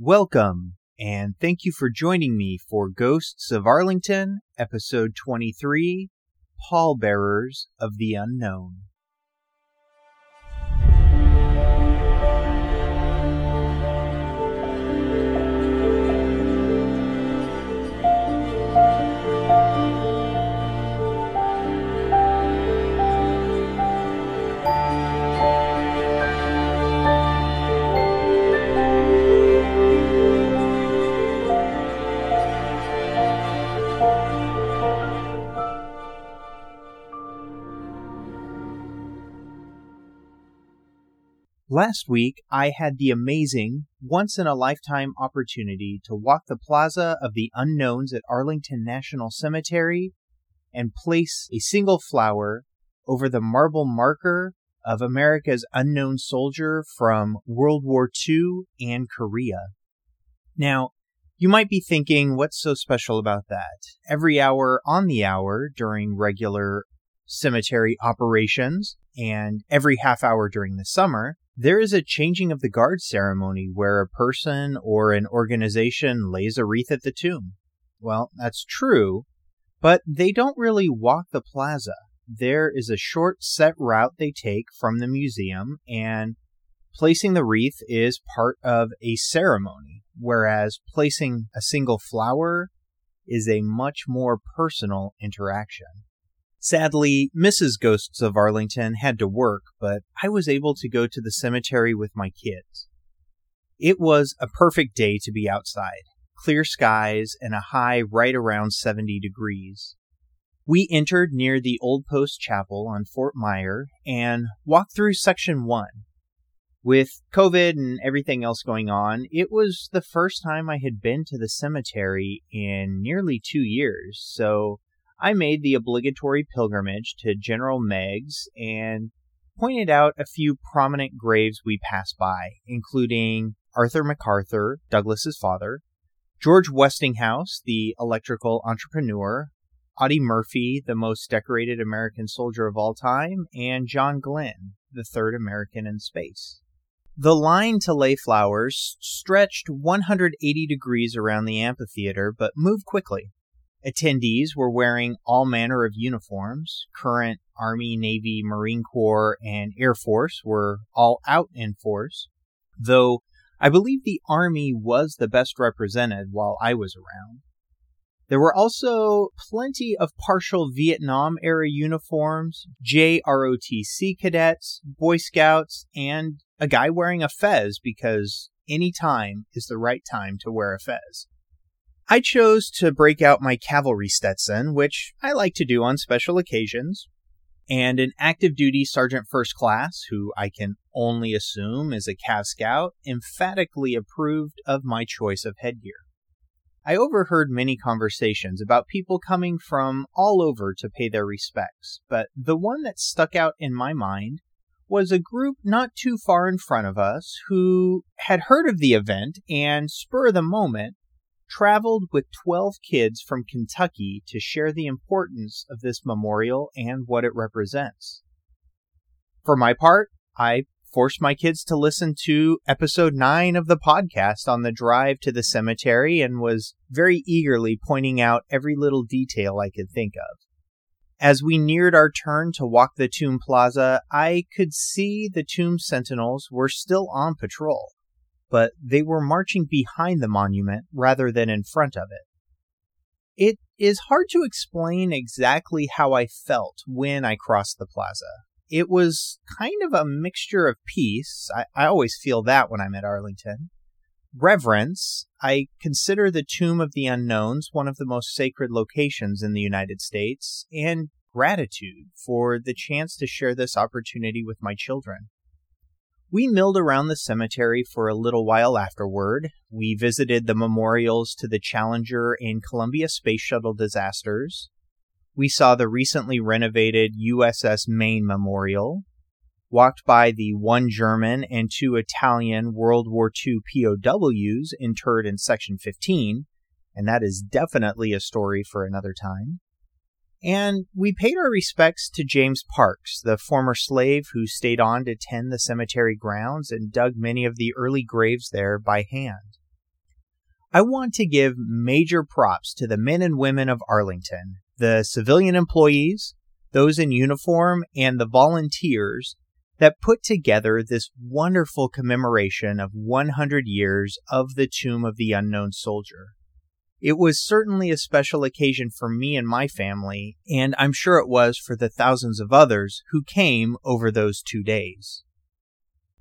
Welcome, and thank you for joining me for Ghosts of Arlington, Episode 23 Pallbearers of the Unknown. Last week, I had the amazing, once in a lifetime opportunity to walk the Plaza of the Unknowns at Arlington National Cemetery and place a single flower over the marble marker of America's unknown soldier from World War II and Korea. Now, you might be thinking, what's so special about that? Every hour on the hour during regular cemetery operations and every half hour during the summer, there is a changing of the guard ceremony where a person or an organization lays a wreath at the tomb. Well, that's true, but they don't really walk the plaza. There is a short set route they take from the museum, and placing the wreath is part of a ceremony, whereas placing a single flower is a much more personal interaction. Sadly, Mrs. Ghosts of Arlington had to work, but I was able to go to the cemetery with my kids. It was a perfect day to be outside. Clear skies and a high right around 70 degrees. We entered near the Old Post Chapel on Fort Myer and walked through section 1. With COVID and everything else going on, it was the first time I had been to the cemetery in nearly two years, so I made the obligatory pilgrimage to General Meigs and pointed out a few prominent graves we passed by, including Arthur MacArthur, Douglas's father, George Westinghouse, the electrical entrepreneur, Audie Murphy, the most decorated American soldier of all time, and John Glenn, the third American in space. The line to lay flowers stretched 180 degrees around the amphitheater, but moved quickly. Attendees were wearing all manner of uniforms. Current Army, Navy, Marine Corps, and Air Force were all out in force, though I believe the Army was the best represented while I was around. There were also plenty of partial Vietnam era uniforms, JROTC cadets, Boy Scouts, and a guy wearing a fez because any time is the right time to wear a fez. I chose to break out my cavalry Stetson, which I like to do on special occasions, and an active duty Sergeant First Class, who I can only assume is a Cav Scout, emphatically approved of my choice of headgear. I overheard many conversations about people coming from all over to pay their respects, but the one that stuck out in my mind was a group not too far in front of us who had heard of the event and, spur of the moment, traveled with 12 kids from Kentucky to share the importance of this memorial and what it represents. For my part, I forced my kids to listen to episode 9 of the podcast on the drive to the cemetery and was very eagerly pointing out every little detail I could think of. As we neared our turn to walk the tomb plaza, I could see the tomb sentinels were still on patrol but they were marching behind the monument rather than in front of it. It is hard to explain exactly how I felt when I crossed the plaza. It was kind of a mixture of peace. I, I always feel that when I'm at Arlington. Reverence. I consider the Tomb of the Unknowns one of the most sacred locations in the United States, and gratitude for the chance to share this opportunity with my children. We milled around the cemetery for a little while afterward. We visited the memorials to the Challenger and Columbia Space Shuttle disasters. We saw the recently renovated USS Maine Memorial, walked by the one German and two Italian World War II POWs interred in Section 15, and that is definitely a story for another time. And we paid our respects to James Parks, the former slave who stayed on to tend the cemetery grounds and dug many of the early graves there by hand. I want to give major props to the men and women of Arlington, the civilian employees, those in uniform, and the volunteers that put together this wonderful commemoration of 100 years of the Tomb of the Unknown Soldier. It was certainly a special occasion for me and my family, and I'm sure it was for the thousands of others who came over those two days.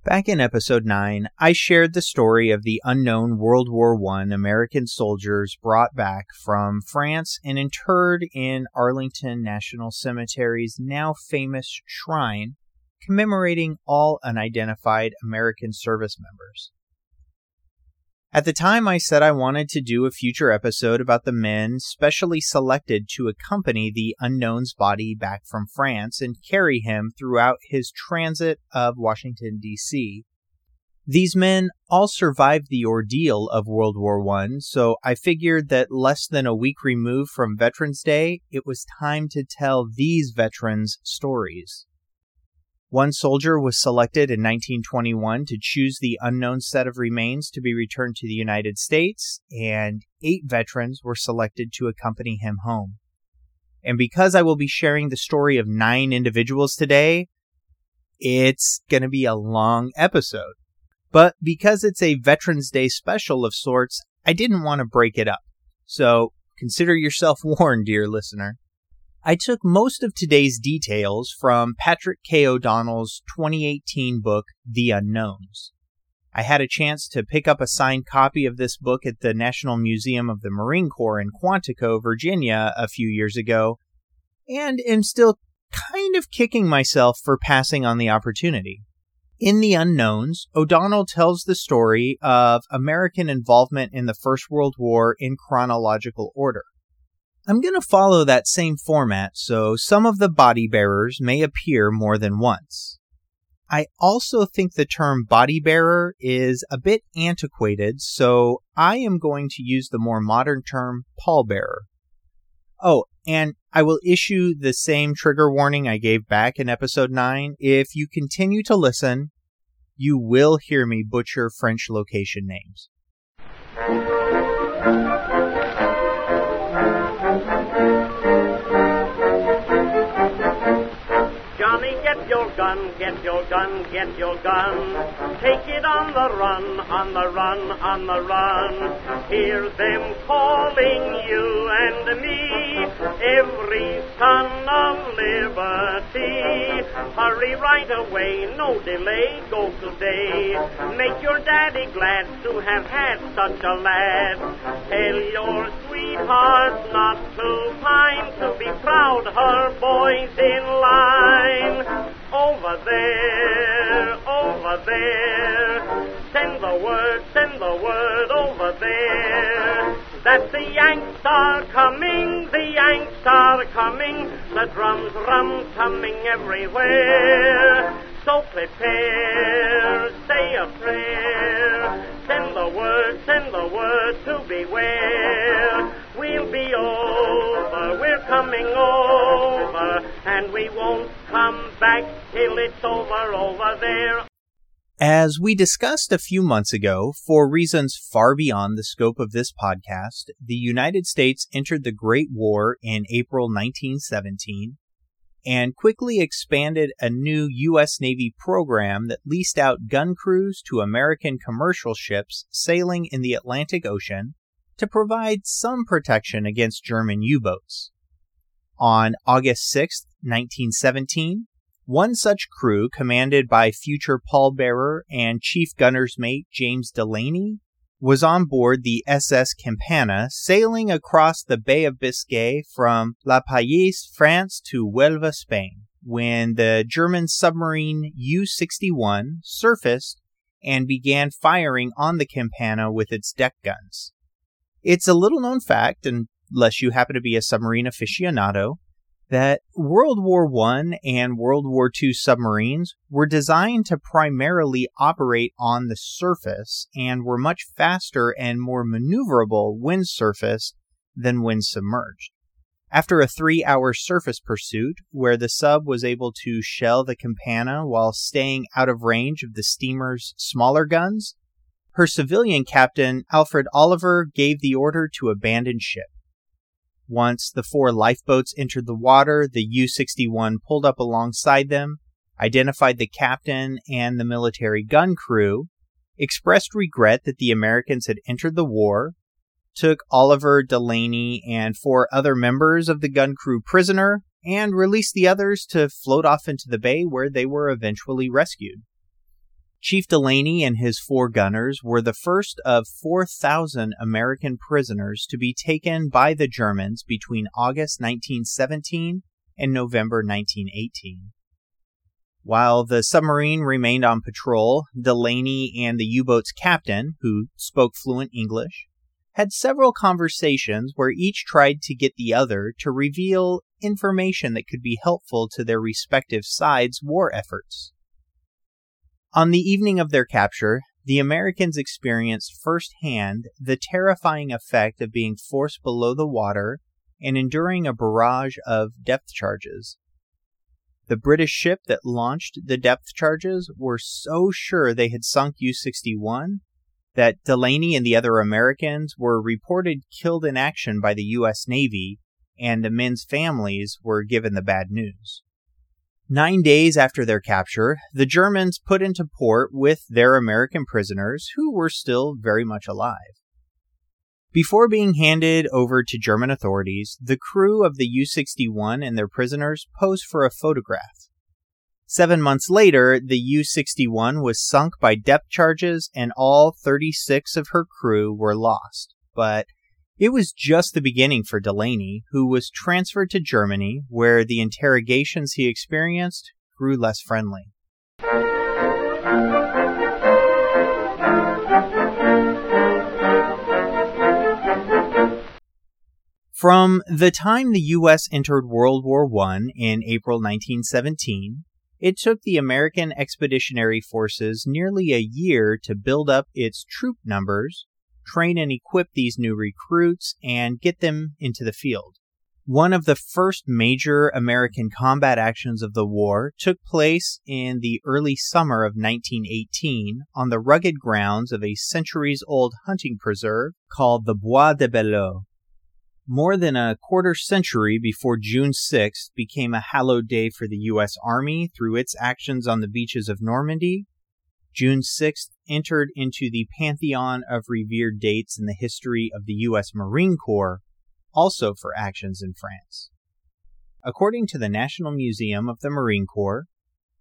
Back in episode 9, I shared the story of the unknown World War I American soldiers brought back from France and interred in Arlington National Cemetery's now famous shrine commemorating all unidentified American service members. At the time, I said I wanted to do a future episode about the men specially selected to accompany the unknown's body back from France and carry him throughout his transit of Washington, D.C. These men all survived the ordeal of World War I, so I figured that less than a week removed from Veterans Day, it was time to tell these veterans' stories. One soldier was selected in 1921 to choose the unknown set of remains to be returned to the United States, and eight veterans were selected to accompany him home. And because I will be sharing the story of nine individuals today, it's going to be a long episode. But because it's a Veterans Day special of sorts, I didn't want to break it up. So consider yourself warned, dear listener. I took most of today's details from Patrick K. O'Donnell's 2018 book, The Unknowns. I had a chance to pick up a signed copy of this book at the National Museum of the Marine Corps in Quantico, Virginia, a few years ago, and am still kind of kicking myself for passing on the opportunity. In The Unknowns, O'Donnell tells the story of American involvement in the First World War in chronological order. I'm going to follow that same format, so some of the body bearers may appear more than once. I also think the term body bearer is a bit antiquated, so I am going to use the more modern term pallbearer. Oh, and I will issue the same trigger warning I gave back in episode 9. If you continue to listen, you will hear me butcher French location names. Gun, get your gun, get your gun. Take it on the run, on the run, on the run. Hear them calling you and me, every son of liberty. Hurry right away, no delay, go today. Make your daddy glad to have had such a lad. Tell your sweetheart not to pine, to be proud her boys in line. Over there, over there. Send the word, send the word over there. That the Yanks are coming, the Yanks are coming. The drums rum coming everywhere. So prepare, say a prayer. Send the word, send the word to beware. We'll be over, we're coming over, and we won't come back till it's over over there. As we discussed a few months ago, for reasons far beyond the scope of this podcast, the United States entered the Great War in April 1917 and quickly expanded a new U.S. Navy program that leased out gun crews to American commercial ships sailing in the Atlantic Ocean to provide some protection against German U boats. On August 6, 1917, one such crew, commanded by future pallbearer and chief gunner's mate James Delaney, was on board the SS Campana, sailing across the Bay of Biscay from La Pallice, France to Huelva, Spain, when the German submarine U 61 surfaced and began firing on the Campana with its deck guns. It's a little known fact, unless you happen to be a submarine aficionado, that World War I and World War II submarines were designed to primarily operate on the surface and were much faster and more maneuverable when surfaced than when submerged. After a three hour surface pursuit, where the sub was able to shell the Campana while staying out of range of the steamer's smaller guns, Her civilian captain, Alfred Oliver, gave the order to abandon ship. Once the four lifeboats entered the water, the U 61 pulled up alongside them, identified the captain and the military gun crew, expressed regret that the Americans had entered the war, took Oliver Delaney and four other members of the gun crew prisoner, and released the others to float off into the bay where they were eventually rescued. Chief Delaney and his four gunners were the first of 4,000 American prisoners to be taken by the Germans between August 1917 and November 1918. While the submarine remained on patrol, Delaney and the U boat's captain, who spoke fluent English, had several conversations where each tried to get the other to reveal information that could be helpful to their respective sides' war efforts. On the evening of their capture, the Americans experienced firsthand the terrifying effect of being forced below the water and enduring a barrage of depth charges. The British ship that launched the depth charges were so sure they had sunk U 61 that Delaney and the other Americans were reported killed in action by the U.S. Navy, and the men's families were given the bad news. Nine days after their capture, the Germans put into port with their American prisoners, who were still very much alive. Before being handed over to German authorities, the crew of the U 61 and their prisoners posed for a photograph. Seven months later, the U 61 was sunk by depth charges and all 36 of her crew were lost. But it was just the beginning for Delaney, who was transferred to Germany, where the interrogations he experienced grew less friendly. From the time the U.S. entered World War I in April 1917 it took the American Expeditionary Forces nearly a year to build up its troop numbers, train and equip these new recruits, and get them into the field. One of the first major American combat actions of the war took place in the early summer of 1918 on the rugged grounds of a centuries old hunting preserve called the Bois de Belleau. More than a quarter century before June 6th became a hallowed day for the U.S. Army through its actions on the beaches of Normandy, June 6th entered into the pantheon of revered dates in the history of the U.S. Marine Corps, also for actions in France. According to the National Museum of the Marine Corps,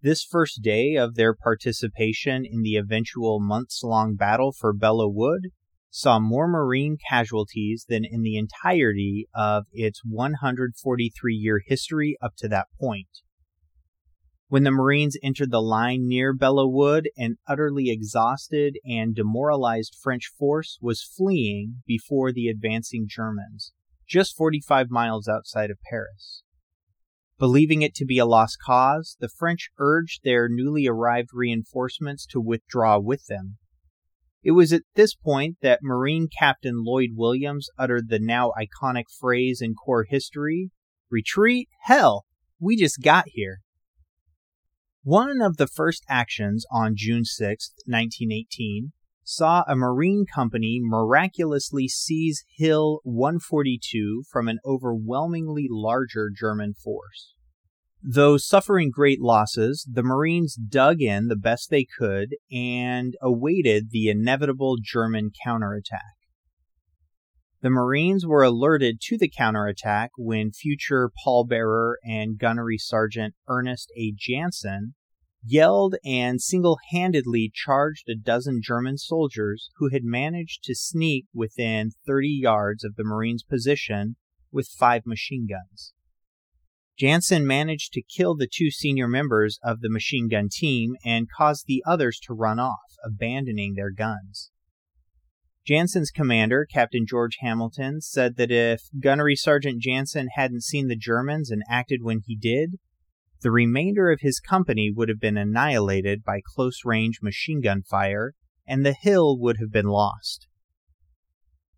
this first day of their participation in the eventual months long battle for Belleau Wood saw more Marine casualties than in the entirety of its 143 year history up to that point. When the Marines entered the line near Belleau Wood, an utterly exhausted and demoralized French force was fleeing before the advancing Germans, just 45 miles outside of Paris. Believing it to be a lost cause, the French urged their newly arrived reinforcements to withdraw with them, it was at this point that Marine Captain Lloyd Williams uttered the now iconic phrase in Corps history Retreat? Hell, we just got here. One of the first actions on June 6, 1918, saw a Marine company miraculously seize Hill 142 from an overwhelmingly larger German force. Though suffering great losses, the Marines dug in the best they could and awaited the inevitable German counterattack. The Marines were alerted to the counterattack when future pallbearer and gunnery sergeant Ernest A. Janson yelled and single handedly charged a dozen German soldiers who had managed to sneak within 30 yards of the Marines' position with five machine guns. Janson managed to kill the two senior members of the machine gun team and caused the others to run off, abandoning their guns. Janson's commander, Captain George Hamilton, said that if Gunnery Sergeant Janson hadn't seen the Germans and acted when he did, the remainder of his company would have been annihilated by close range machine gun fire, and the hill would have been lost.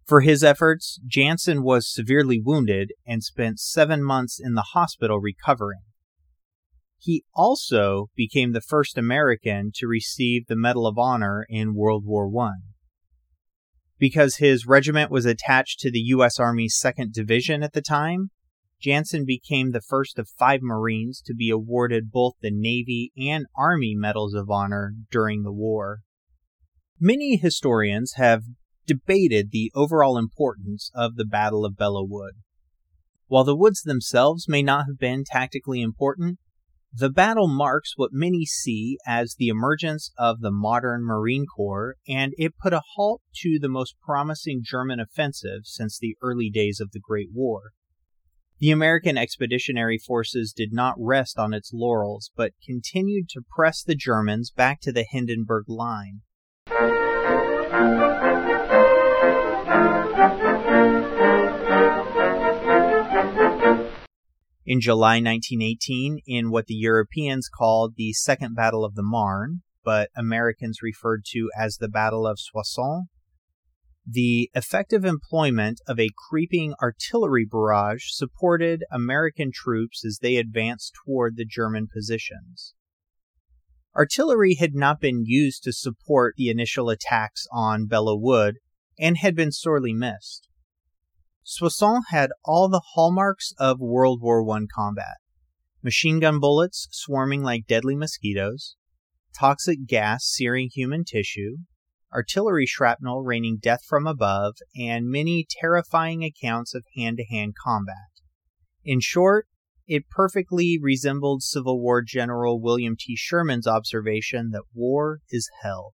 For his efforts, Janson was severely wounded and spent seven months in the hospital recovering. He also became the first American to receive the Medal of Honor in World War I. Because his regiment was attached to the U.S. Army's 2nd Division at the time, Janson became the first of five Marines to be awarded both the Navy and Army Medals of Honor during the war. Many historians have debated the overall importance of the Battle of Belleau Wood. While the woods themselves may not have been tactically important, the battle marks what many see as the emergence of the modern Marine Corps, and it put a halt to the most promising German offensive since the early days of the Great War. The American expeditionary forces did not rest on its laurels, but continued to press the Germans back to the Hindenburg Line. In July 1918 in what the Europeans called the Second Battle of the Marne, but Americans referred to as the Battle of Soissons. The effective employment of a creeping artillery barrage supported American troops as they advanced toward the German positions. Artillery had not been used to support the initial attacks on Belleau Wood and had been sorely missed. Soissons had all the hallmarks of World War I combat machine gun bullets swarming like deadly mosquitoes, toxic gas searing human tissue, artillery shrapnel raining death from above, and many terrifying accounts of hand to hand combat. In short, it perfectly resembled Civil War General William T. Sherman's observation that war is hell.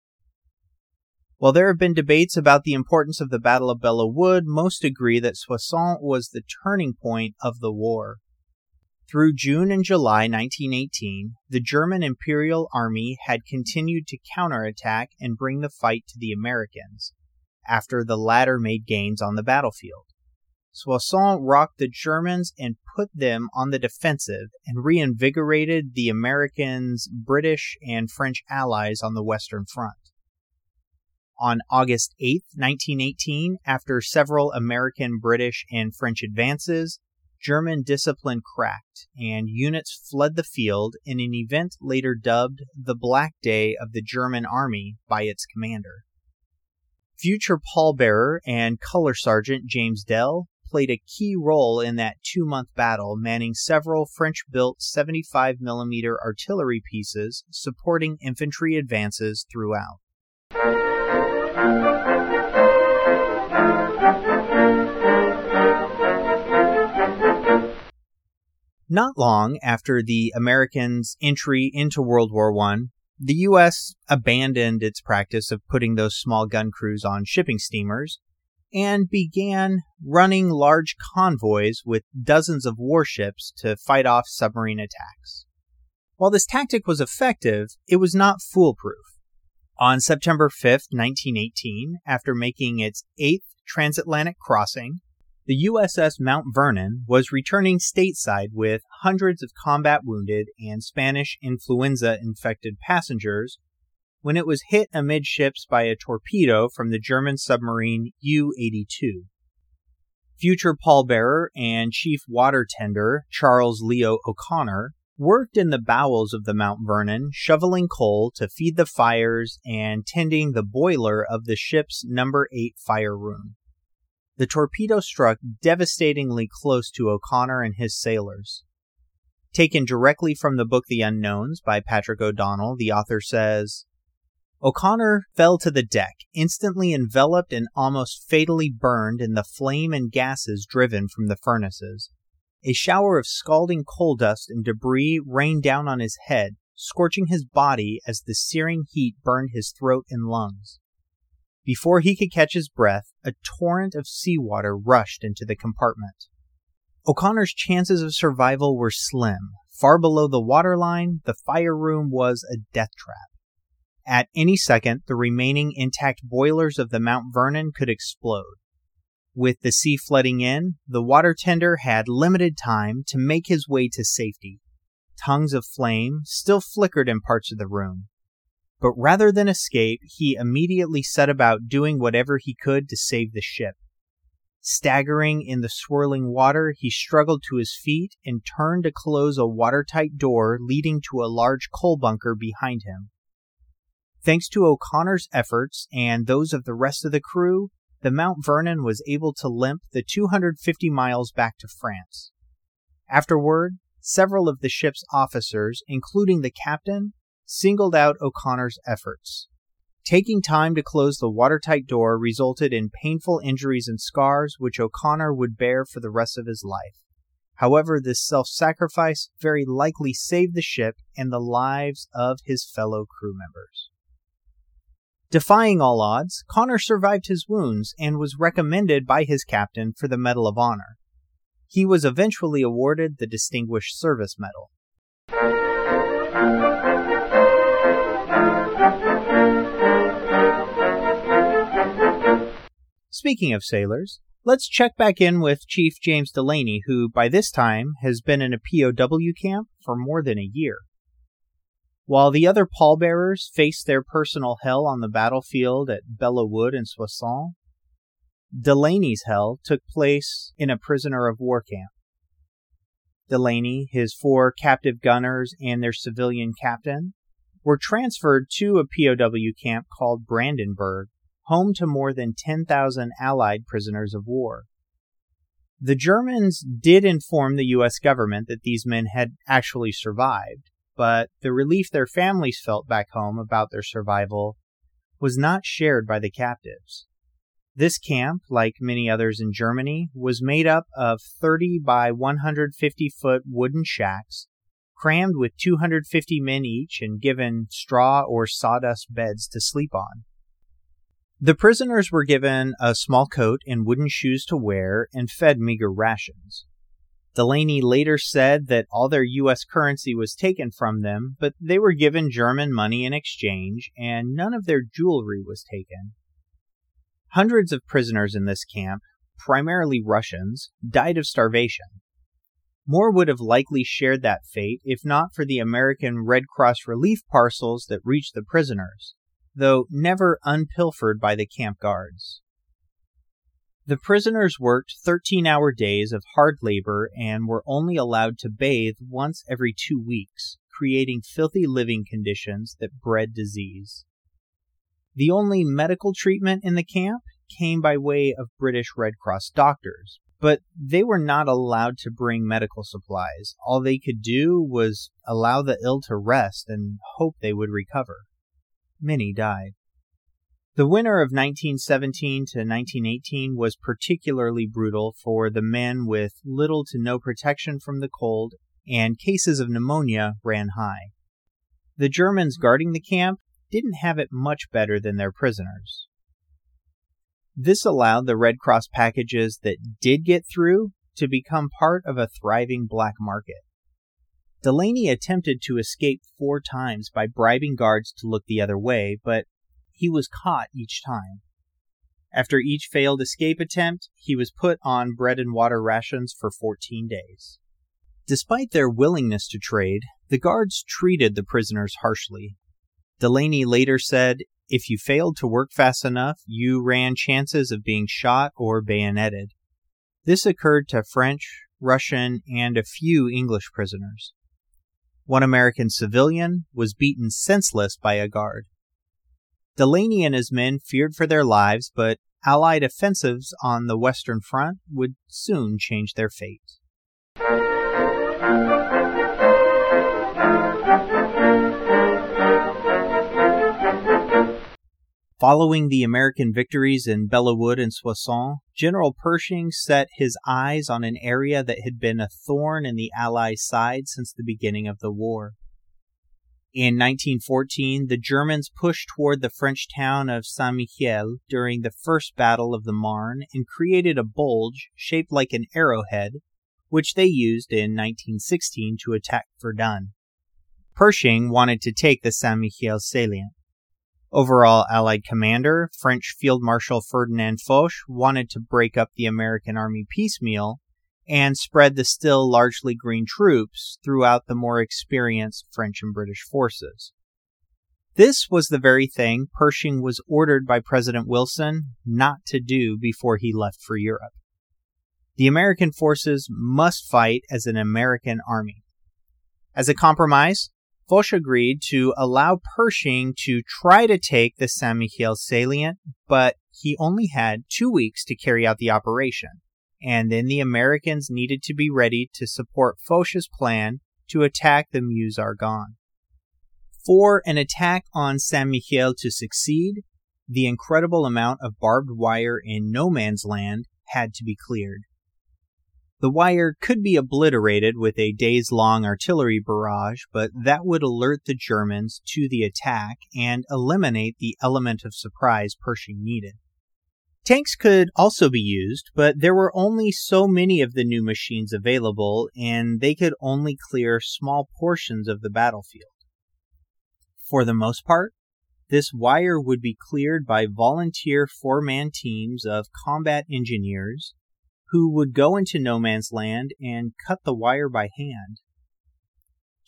While there have been debates about the importance of the Battle of Belleau Wood, most agree that Soissons was the turning point of the war. Through June and July 1918, the German Imperial Army had continued to counterattack and bring the fight to the Americans, after the latter made gains on the battlefield. Soissons rocked the Germans and put them on the defensive and reinvigorated the Americans' British and French allies on the Western Front. On August 8, 1918, after several American, British, and French advances, German discipline cracked, and units fled the field in an event later dubbed the Black Day of the German Army by its commander. Future pallbearer and color sergeant James Dell played a key role in that two month battle, manning several French built 75mm artillery pieces supporting infantry advances throughout. Not long after the Americans' entry into World War I, the U.S. abandoned its practice of putting those small gun crews on shipping steamers and began running large convoys with dozens of warships to fight off submarine attacks. While this tactic was effective, it was not foolproof. On September 5, 1918, after making its eighth transatlantic crossing, the USS Mount Vernon was returning stateside with hundreds of combat wounded and Spanish influenza infected passengers when it was hit amidships by a torpedo from the German submarine U 82. Future pallbearer and chief water tender Charles Leo O'Connor worked in the bowels of the Mount Vernon, shoveling coal to feed the fires and tending the boiler of the ship's number 8 fire room. The torpedo struck devastatingly close to O'Connor and his sailors. Taken directly from the book The Unknowns by Patrick O'Donnell, the author says O'Connor fell to the deck, instantly enveloped and almost fatally burned in the flame and gases driven from the furnaces. A shower of scalding coal dust and debris rained down on his head, scorching his body as the searing heat burned his throat and lungs. Before he could catch his breath, a torrent of seawater rushed into the compartment. O'Connor's chances of survival were slim. Far below the waterline, the fire room was a death trap. At any second, the remaining intact boilers of the Mount Vernon could explode. With the sea flooding in, the water tender had limited time to make his way to safety. Tongues of flame still flickered in parts of the room, but rather than escape, he immediately set about doing whatever he could to save the ship. Staggering in the swirling water, he struggled to his feet and turned to close a watertight door leading to a large coal bunker behind him. Thanks to O'Connor's efforts and those of the rest of the crew, the Mount Vernon was able to limp the 250 miles back to France. Afterward, several of the ship's officers, including the captain, singled out O'Connor's efforts. Taking time to close the watertight door resulted in painful injuries and scars which O'Connor would bear for the rest of his life. However, this self sacrifice very likely saved the ship and the lives of his fellow crew members. Defying all odds, Connor survived his wounds and was recommended by his captain for the Medal of Honor. He was eventually awarded the Distinguished Service Medal. Speaking of sailors, let's check back in with Chief James Delaney, who by this time has been in a POW camp for more than a year. While the other pallbearers faced their personal hell on the battlefield at Belleau Wood and Soissons, Delaney's hell took place in a prisoner of war camp. Delaney, his four captive gunners, and their civilian captain were transferred to a POW camp called Brandenburg, home to more than 10,000 Allied prisoners of war. The Germans did inform the U.S. government that these men had actually survived, but the relief their families felt back home about their survival was not shared by the captives. This camp, like many others in Germany, was made up of 30 by 150 foot wooden shacks, crammed with 250 men each and given straw or sawdust beds to sleep on. The prisoners were given a small coat and wooden shoes to wear and fed meager rations. Delaney later said that all their U.S. currency was taken from them, but they were given German money in exchange, and none of their jewelry was taken. Hundreds of prisoners in this camp, primarily Russians, died of starvation. More would have likely shared that fate if not for the American Red Cross relief parcels that reached the prisoners, though never unpilfered by the camp guards. The prisoners worked 13 hour days of hard labor and were only allowed to bathe once every two weeks, creating filthy living conditions that bred disease. The only medical treatment in the camp came by way of British Red Cross doctors, but they were not allowed to bring medical supplies. All they could do was allow the ill to rest and hope they would recover. Many died. The winter of 1917 to 1918 was particularly brutal for the men with little to no protection from the cold, and cases of pneumonia ran high. The Germans guarding the camp didn't have it much better than their prisoners. This allowed the Red Cross packages that did get through to become part of a thriving black market. Delaney attempted to escape four times by bribing guards to look the other way, but he was caught each time. After each failed escape attempt, he was put on bread and water rations for 14 days. Despite their willingness to trade, the guards treated the prisoners harshly. Delaney later said, if you failed to work fast enough, you ran chances of being shot or bayoneted. This occurred to French, Russian, and a few English prisoners. One American civilian was beaten senseless by a guard. Delaney and his men feared for their lives, but Allied offensives on the Western Front would soon change their fate. Following the American victories in Belleau Wood and Soissons, General Pershing set his eyes on an area that had been a thorn in the Allies' side since the beginning of the war. In 1914, the Germans pushed toward the French town of Saint Mihiel during the First Battle of the Marne and created a bulge shaped like an arrowhead, which they used in 1916 to attack Verdun. Pershing wanted to take the Saint Mihiel salient. Overall Allied commander, French Field Marshal Ferdinand Foch, wanted to break up the American army piecemeal and spread the still largely green troops throughout the more experienced French and British forces. This was the very thing Pershing was ordered by President Wilson not to do before he left for Europe. The American forces must fight as an American army. As a compromise, Foch agreed to allow Pershing to try to take the Saint Mihiel salient, but he only had two weeks to carry out the operation, and then the Americans needed to be ready to support Foch's plan to attack the Meuse Argonne. For an attack on Saint Mihiel to succeed, the incredible amount of barbed wire in no man's land had to be cleared. The wire could be obliterated with a days long artillery barrage, but that would alert the Germans to the attack and eliminate the element of surprise Pershing needed. Tanks could also be used, but there were only so many of the new machines available, and they could only clear small portions of the battlefield. For the most part, this wire would be cleared by volunteer four man teams of combat engineers who would go into no man's land and cut the wire by hand.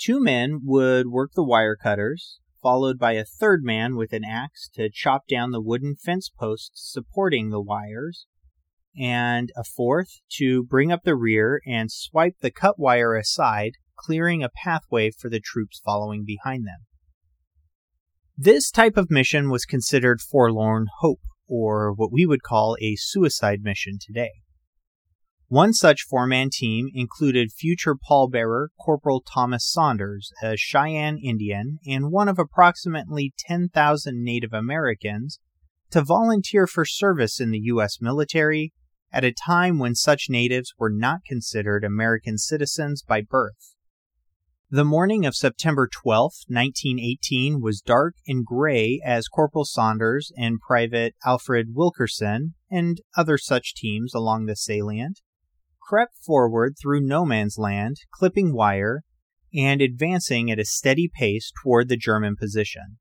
Two men would work the wire cutters, followed by a third man with an axe to chop down the wooden fence posts supporting the wires, and a fourth to bring up the rear and swipe the cut wire aside, clearing a pathway for the troops following behind them. This type of mission was considered forlorn hope, or what we would call a suicide mission today. One such four man team included future pallbearer Corporal Thomas Saunders, a Cheyenne Indian and one of approximately 10,000 Native Americans, to volunteer for service in the U.S. military at a time when such natives were not considered American citizens by birth. The morning of September 12, 1918 was dark and gray as Corporal Saunders and Private Alfred Wilkerson and other such teams along the salient crept forward through no man's land, clipping wire, and advancing at a steady pace toward the German position.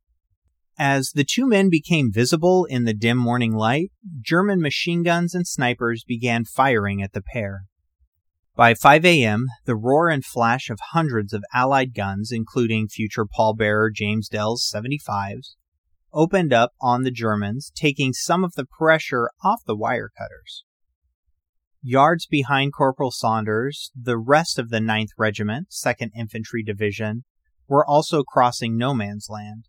As the two men became visible in the dim morning light, German machine guns and snipers began firing at the pair. By 5 a.m., the roar and flash of hundreds of Allied guns, including future pallbearer James Dell's 75s, opened up on the Germans, taking some of the pressure off the wire cutters. Yards behind Corporal Saunders, the rest of the 9th Regiment, 2nd Infantry Division, were also crossing no man's land.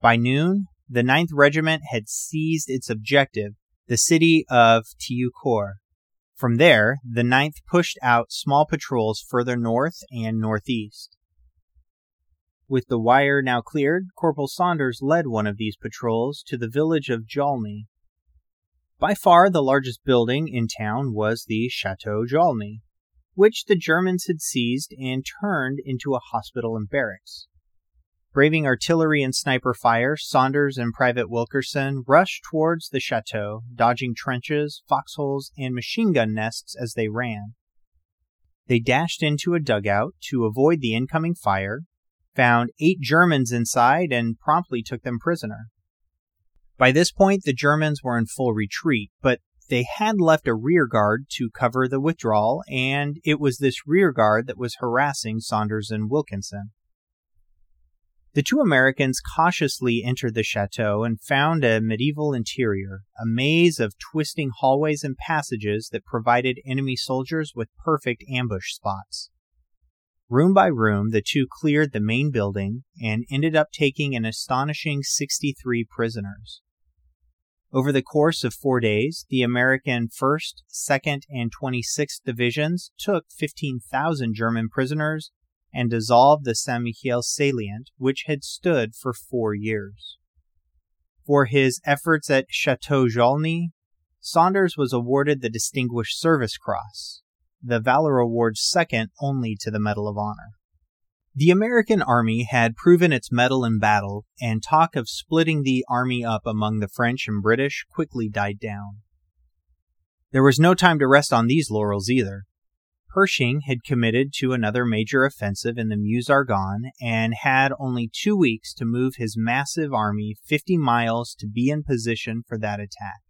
By noon, the 9th Regiment had seized its objective, the city of Thiaucourt. From there, the 9th pushed out small patrols further north and northeast. With the wire now cleared, Corporal Saunders led one of these patrols to the village of Jaulny, by far the largest building in town was the Chateau Jaulny, which the Germans had seized and turned into a hospital and barracks. Braving artillery and sniper fire, Saunders and Private Wilkerson rushed towards the chateau, dodging trenches, foxholes, and machine gun nests as they ran. They dashed into a dugout to avoid the incoming fire, found eight Germans inside, and promptly took them prisoner. By this point, the Germans were in full retreat, but they had left a rear guard to cover the withdrawal, and it was this rear guard that was harassing Saunders and Wilkinson. The two Americans cautiously entered the chateau and found a medieval interior, a maze of twisting hallways and passages that provided enemy soldiers with perfect ambush spots. Room by room, the two cleared the main building and ended up taking an astonishing 63 prisoners. Over the course of four days, the American 1st, 2nd, and 26th Divisions took 15,000 German prisoners and dissolved the Saint Mihiel salient, which had stood for four years. For his efforts at Chateau Jaulny, Saunders was awarded the Distinguished Service Cross, the Valor Award second only to the Medal of Honor. The American Army had proven its mettle in battle, and talk of splitting the army up among the French and British quickly died down. There was no time to rest on these laurels either. Pershing had committed to another major offensive in the Meuse Argonne and had only two weeks to move his massive army 50 miles to be in position for that attack.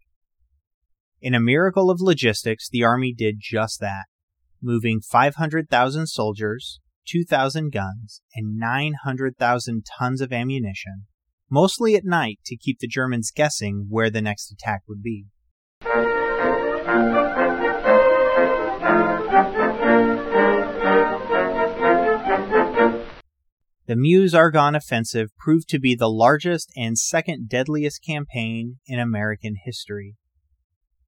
In a miracle of logistics, the army did just that, moving 500,000 soldiers, 2,000 guns, and 900,000 tons of ammunition, mostly at night to keep the Germans guessing where the next attack would be. The Meuse Argonne offensive proved to be the largest and second deadliest campaign in American history.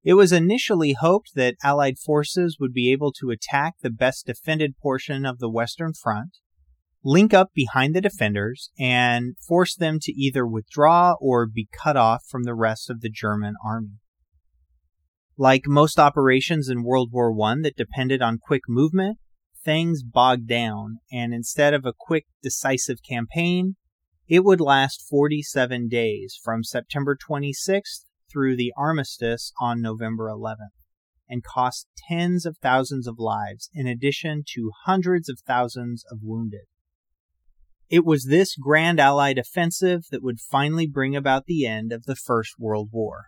It was initially hoped that Allied forces would be able to attack the best defended portion of the Western Front, link up behind the defenders, and force them to either withdraw or be cut off from the rest of the German army. Like most operations in World War I that depended on quick movement, things bogged down, and instead of a quick, decisive campaign, it would last 47 days from September 26th through the armistice on November 11th and cost tens of thousands of lives in addition to hundreds of thousands of wounded. It was this Grand Allied offensive that would finally bring about the end of the First World War.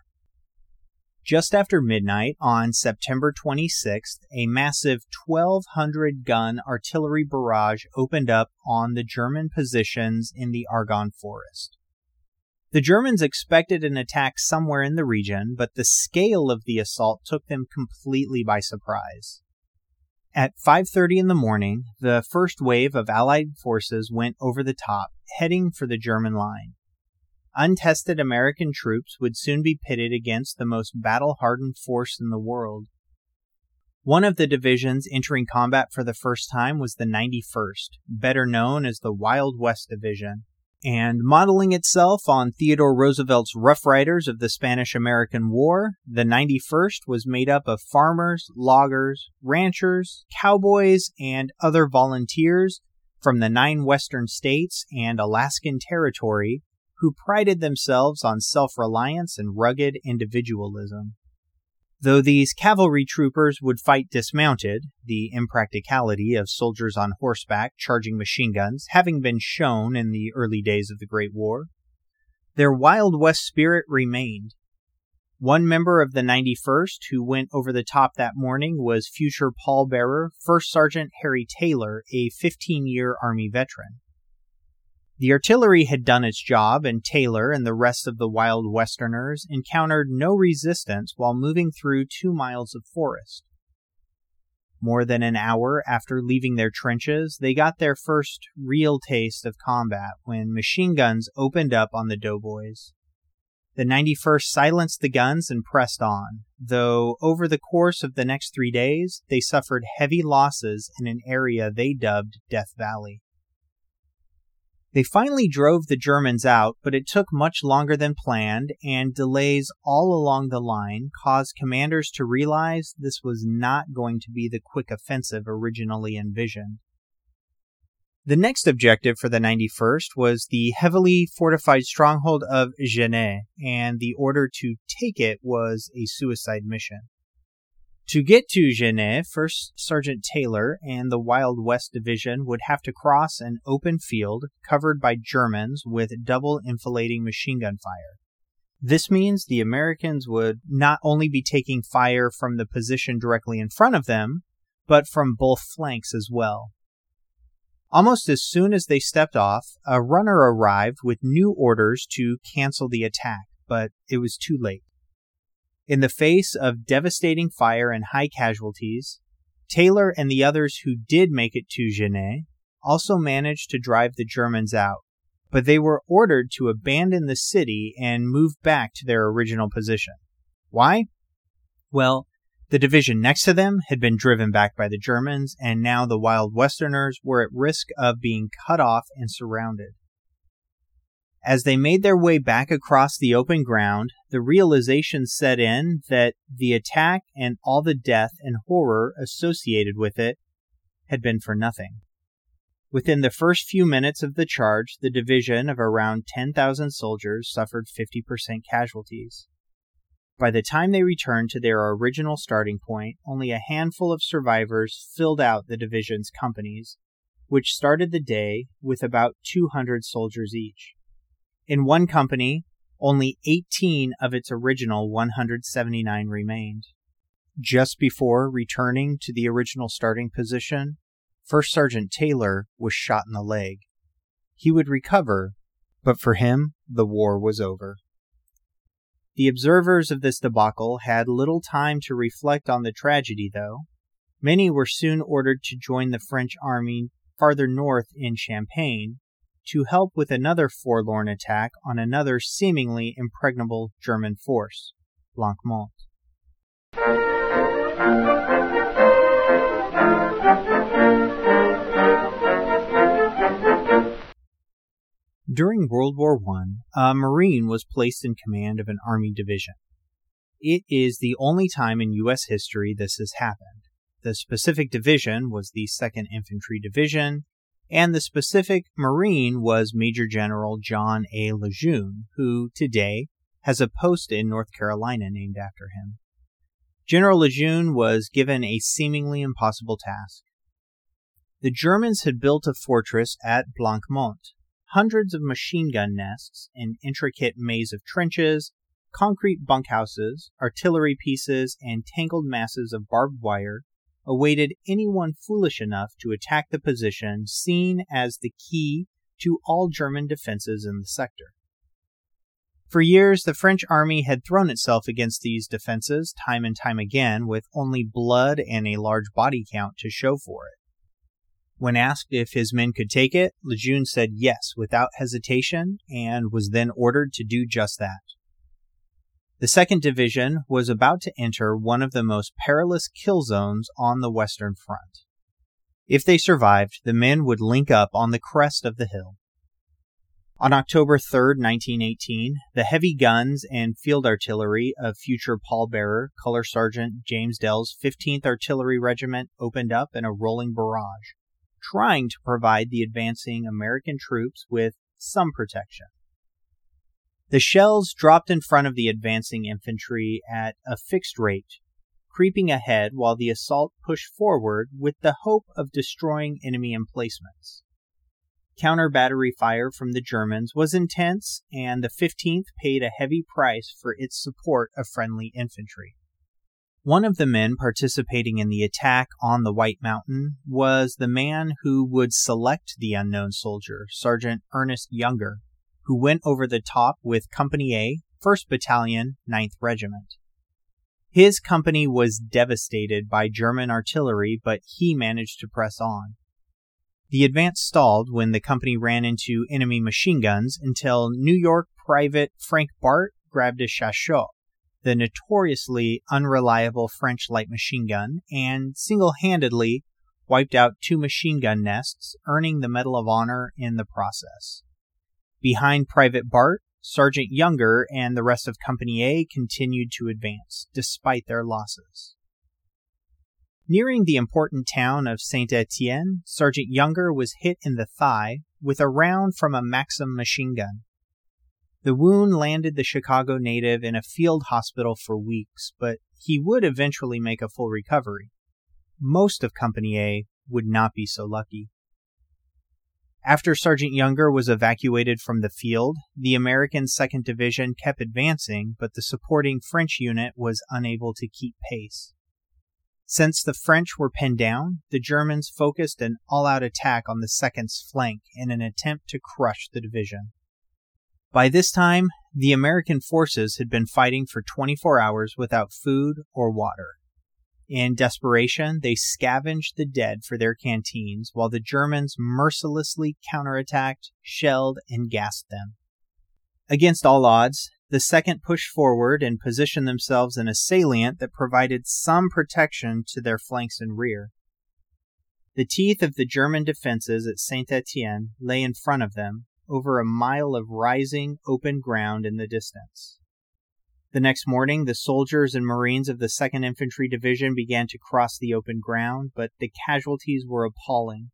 Just after midnight on September 26th, a massive 1,200 gun artillery barrage opened up on the German positions in the Argonne Forest. The Germans expected an attack somewhere in the region, but the scale of the assault took them completely by surprise. At 5:30 in the morning, the first wave of allied forces went over the top, heading for the German line. Untested American troops would soon be pitted against the most battle hardened force in the world. One of the divisions entering combat for the first time was the 91st, better known as the Wild West Division, and modeling itself on Theodore Roosevelt's Rough Riders of the Spanish American War, the 91st was made up of farmers, loggers, ranchers, cowboys, and other volunteers from the nine western states and Alaskan Territory who prided themselves on self reliance and rugged individualism. Though these cavalry troopers would fight dismounted, the impracticality of soldiers on horseback charging machine guns having been shown in the early days of the Great War, their Wild West spirit remained. One member of the 91st who went over the top that morning was future pallbearer First Sergeant Harry Taylor, a 15 year Army veteran. The artillery had done its job, and Taylor and the rest of the wild Westerners encountered no resistance while moving through two miles of forest. More than an hour after leaving their trenches, they got their first real taste of combat when machine guns opened up on the doughboys. The 91st silenced the guns and pressed on, though over the course of the next three days, they suffered heavy losses in an area they dubbed Death Valley. They finally drove the Germans out, but it took much longer than planned, and delays all along the line caused commanders to realize this was not going to be the quick offensive originally envisioned. The next objective for the 91st was the heavily fortified stronghold of Gesnes, and the order to take it was a suicide mission. To get to Gesnes, First Sergeant Taylor and the Wild West Division would have to cross an open field covered by Germans with double enfilading machine gun fire. This means the Americans would not only be taking fire from the position directly in front of them, but from both flanks as well. Almost as soon as they stepped off, a runner arrived with new orders to cancel the attack, but it was too late. In the face of devastating fire and high casualties, Taylor and the others who did make it to Gesnes also managed to drive the Germans out, but they were ordered to abandon the city and move back to their original position. Why? Well, the division next to them had been driven back by the Germans, and now the Wild Westerners were at risk of being cut off and surrounded. As they made their way back across the open ground, the realization set in that the attack and all the death and horror associated with it had been for nothing. Within the first few minutes of the charge, the division of around 10,000 soldiers suffered 50% casualties. By the time they returned to their original starting point, only a handful of survivors filled out the division's companies, which started the day with about 200 soldiers each. In one company, only 18 of its original 179 remained. Just before returning to the original starting position, First Sergeant Taylor was shot in the leg. He would recover, but for him, the war was over. The observers of this debacle had little time to reflect on the tragedy, though. Many were soon ordered to join the French army farther north in Champagne, to help with another forlorn attack on another seemingly impregnable German force, Blancmont. During World War I, a Marine was placed in command of an Army division. It is the only time in U.S. history this has happened. The specific division was the 2nd Infantry Division, and the specific Marine was Major General John A. Lejeune, who today has a post in North Carolina named after him. General Lejeune was given a seemingly impossible task. The Germans had built a fortress at Blancmont, hundreds of machine gun nests, an intricate maze of trenches, concrete bunkhouses, artillery pieces, and tangled masses of barbed wire awaited anyone foolish enough to attack the position seen as the key to all German defenses in the sector. For years, the French army had thrown itself against these defenses time and time again with only blood and a large body count to show for it. When asked if his men could take it, Lejeune said yes without hesitation and was then ordered to do just that. The 2nd Division was about to enter one of the most perilous kill zones on the Western Front. If they survived, the men would link up on the crest of the hill. On October 3, 1918, the heavy guns and field artillery of future pallbearer Color Sergeant James Dell's 15th Artillery Regiment opened up in a rolling barrage, trying to provide the advancing American troops with some protection. The shells dropped in front of the advancing infantry at a fixed rate, creeping ahead while the assault pushed forward with the hope of destroying enemy emplacements. Counter battery fire from the Germans was intense, and the 15th paid a heavy price for its support of friendly infantry. One of the men participating in the attack on the White Mountain was the man who would select the unknown soldier, Sergeant Ernest Younger, who went over the top with Company A, 1st Battalion, 9th Regiment. His company was devastated by German artillery, but he managed to press on. The advance stalled when the company ran into enemy machine guns until New York Private Frank Bart grabbed a Chauchat, the notoriously unreliable French light machine gun, and single handedly wiped out two machine gun nests, earning the Medal of Honor in the process. Behind Private Bart, Sergeant Younger and the rest of Company A continued to advance, despite their losses. Nearing the important town of Saint Etienne, Sergeant Younger was hit in the thigh with a round from a Maxim machine gun. The wound landed the Chicago native in a field hospital for weeks, but he would eventually make a full recovery. Most of Company A would not be so lucky. After Sergeant Younger was evacuated from the field, the American 2nd Division kept advancing, but the supporting French unit was unable to keep pace. Since the French were pinned down, the Germans focused an all out attack on the 2nd's flank in an attempt to crush the division. By this time, the American forces had been fighting for 24 hours without food or water. In desperation, they scavenged the dead for their canteens while the Germans mercilessly counterattacked, shelled, and gassed them. Against all odds, the second pushed forward and positioned themselves in a salient that provided some protection to their flanks and rear. The teeth of the German defenses at Saint Etienne lay in front of them, over a mile of rising, open ground in the distance. The next morning, the soldiers and Marines of the 2nd Infantry Division began to cross the open ground, but the casualties were appalling.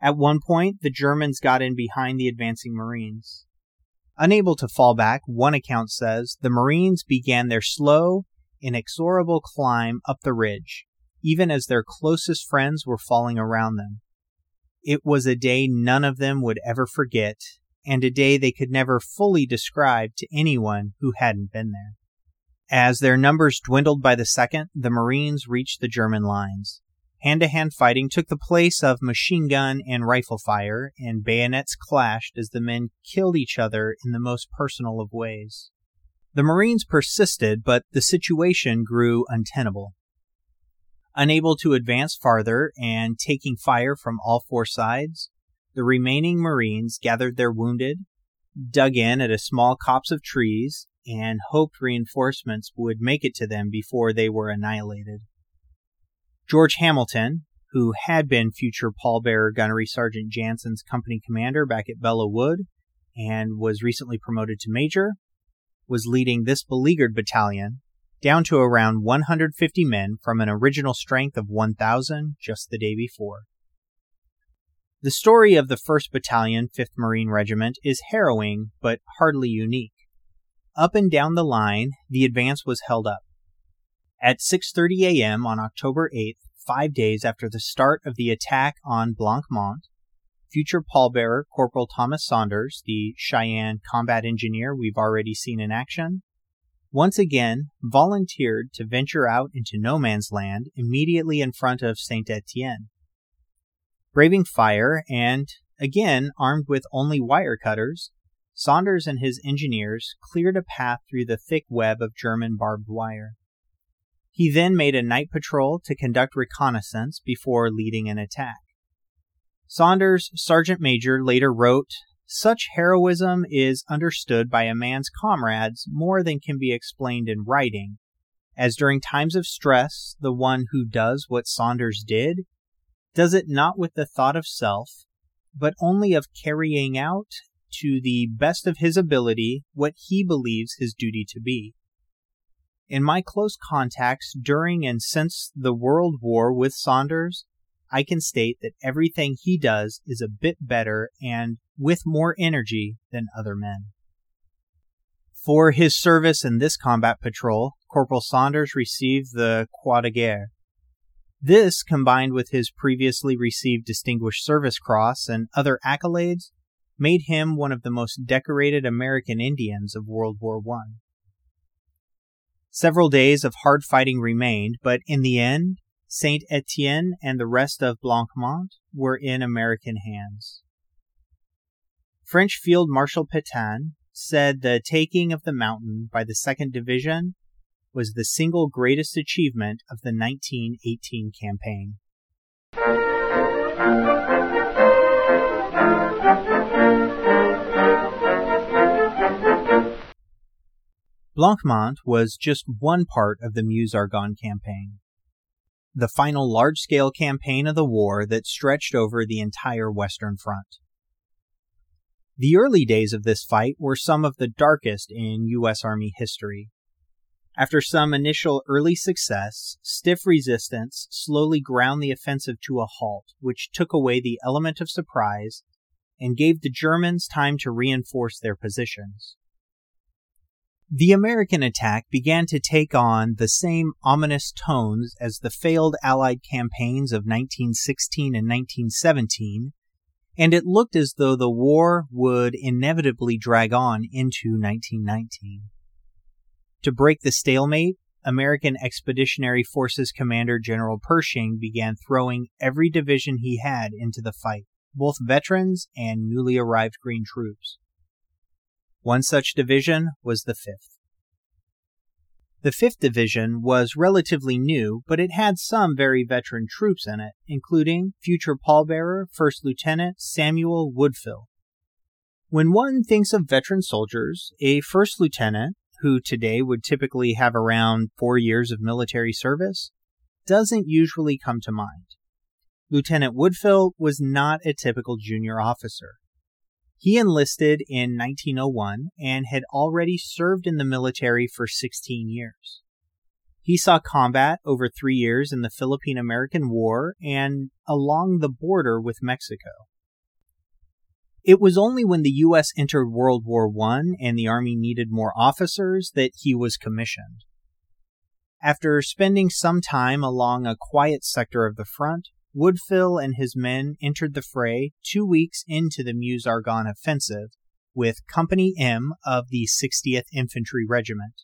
At one point, the Germans got in behind the advancing Marines. Unable to fall back, one account says, the Marines began their slow, inexorable climb up the ridge, even as their closest friends were falling around them. It was a day none of them would ever forget, and a day they could never fully describe to anyone who hadn't been there. As their numbers dwindled by the second, the Marines reached the German lines. Hand to hand fighting took the place of machine gun and rifle fire, and bayonets clashed as the men killed each other in the most personal of ways. The Marines persisted, but the situation grew untenable. Unable to advance farther and taking fire from all four sides, the remaining Marines gathered their wounded, dug in at a small copse of trees, and hoped reinforcements would make it to them before they were annihilated. George Hamilton, who had been future pallbearer gunnery Sergeant Janson's company commander back at Belleau Wood and was recently promoted to major, was leading this beleaguered battalion down to around 150 men from an original strength of 1,000 just the day before. The story of the 1st Battalion, 5th Marine Regiment is harrowing but hardly unique. Up and down the line, the advance was held up. At 6:30 a.m. on October 8th, 5 days after the start of the attack on Blancmont, future pallbearer Corporal Thomas Saunders, the Cheyenne combat engineer we've already seen in action, once again volunteered to venture out into no man's land immediately in front of Saint Etienne. Braving fire and, again, armed with only wire cutters, Saunders and his engineers cleared a path through the thick web of German barbed wire. He then made a night patrol to conduct reconnaissance before leading an attack. Saunders, Sergeant Major, later wrote, Such heroism is understood by a man's comrades more than can be explained in writing, as during times of stress, the one who does what Saunders did does it not with the thought of self, but only of carrying out to the best of his ability what he believes his duty to be. In my close contacts during and since the World War with Saunders, I can state that everything he does is a bit better and with more energy than other men. For his service in this combat patrol, Corporal Saunders received the Croix de Guerre, this, combined with his previously received Distinguished Service Cross and other accolades, made him one of the most decorated American Indians of World War I. Several days of hard fighting remained, but in the end, Saint Etienne and the rest of Blancmont were in American hands. French Field Marshal Petain said the taking of the mountain by the 2nd Division was the single greatest achievement of the 1918 campaign. Blancmont was just one part of the Meuse-Argonne campaign, the final large-scale campaign of the war that stretched over the entire Western Front. The early days of this fight were some of the darkest in U.S. Army history. After some initial early success, stiff resistance slowly ground the offensive to a halt, which took away the element of surprise and gave the Germans time to reinforce their positions. The American attack began to take on the same ominous tones as the failed Allied campaigns of 1916 and 1917, and it looked as though the war would inevitably drag on into 1919. To break the stalemate, American Expeditionary Forces Commander General Pershing began throwing every division he had into the fight, both veterans and newly arrived Green troops. One such division was the 5th. The 5th Division was relatively new, but it had some very veteran troops in it, including future pallbearer First Lieutenant Samuel Woodfill. When one thinks of veteran soldiers, a first lieutenant, who today would typically have around four years of military service, doesn't usually come to mind. Lieutenant Woodfill was not a typical junior officer. He enlisted in 1901 and had already served in the military for 16 years. He saw combat over three years in the Philippine American War and along the border with Mexico. It was only when the U.S. entered World War I and the Army needed more officers that he was commissioned. After spending some time along a quiet sector of the front, Woodfill and his men entered the fray two weeks into the Meuse Argonne offensive with Company M of the 60th Infantry Regiment.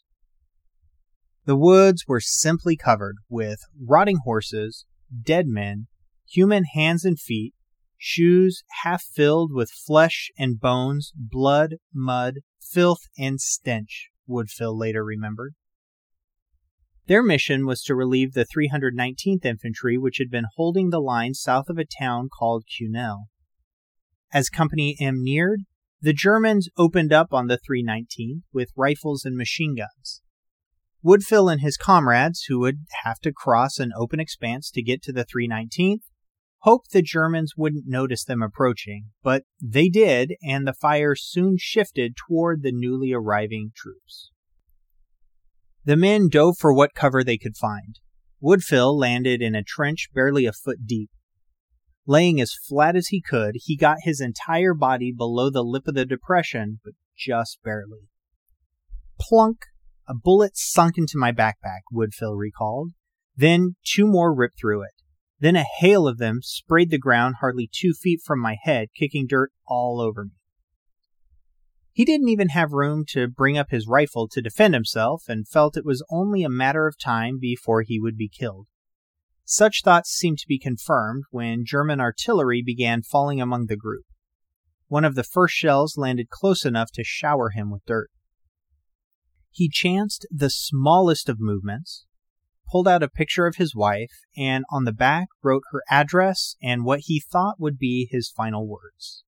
The woods were simply covered with rotting horses, dead men, human hands and feet, shoes half filled with flesh and bones, blood, mud, filth, and stench, Woodfill later remembered. Their mission was to relieve the 319th Infantry, which had been holding the line south of a town called Cunel. As Company M neared, the Germans opened up on the 319th with rifles and machine guns. Woodfill and his comrades, who would have to cross an open expanse to get to the 319th, hoped the Germans wouldn't notice them approaching, but they did, and the fire soon shifted toward the newly arriving troops. The men dove for what cover they could find. Woodfill landed in a trench barely a foot deep. Laying as flat as he could, he got his entire body below the lip of the depression, but just barely. Plunk! A bullet sunk into my backpack, Woodfill recalled. Then two more ripped through it. Then a hail of them sprayed the ground hardly two feet from my head, kicking dirt all over me. He didn't even have room to bring up his rifle to defend himself and felt it was only a matter of time before he would be killed. Such thoughts seemed to be confirmed when German artillery began falling among the group. One of the first shells landed close enough to shower him with dirt. He chanced the smallest of movements, pulled out a picture of his wife, and on the back wrote her address and what he thought would be his final words.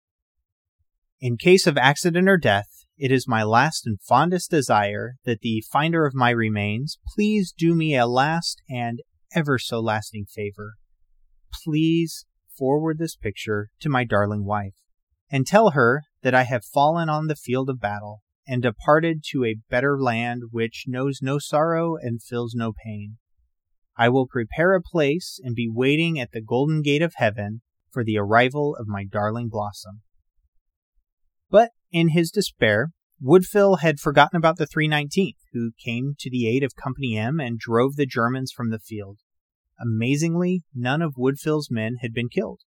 In case of accident or death, it is my last and fondest desire that the finder of my remains please do me a last and ever so lasting favor. Please forward this picture to my darling wife, and tell her that I have fallen on the field of battle and departed to a better land which knows no sorrow and feels no pain. I will prepare a place and be waiting at the golden gate of heaven for the arrival of my darling Blossom. But in his despair, Woodfill had forgotten about the 319th, who came to the aid of Company M and drove the Germans from the field. Amazingly, none of Woodfill's men had been killed.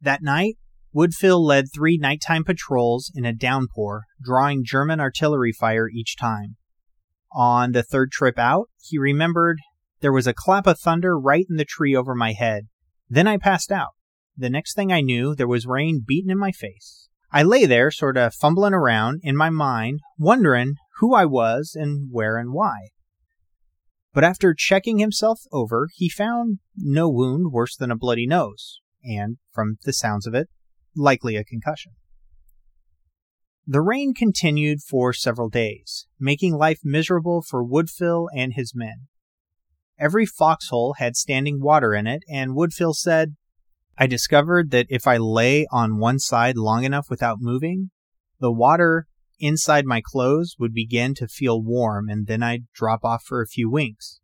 That night, Woodfill led three nighttime patrols in a downpour, drawing German artillery fire each time. On the third trip out, he remembered there was a clap of thunder right in the tree over my head. Then I passed out. The next thing I knew, there was rain beating in my face. I lay there, sort of fumbling around in my mind, wondering who I was and where and why. But after checking himself over, he found no wound worse than a bloody nose, and, from the sounds of it, likely a concussion. The rain continued for several days, making life miserable for Woodfill and his men. Every foxhole had standing water in it, and Woodfill said, I discovered that if I lay on one side long enough without moving, the water inside my clothes would begin to feel warm and then I'd drop off for a few winks.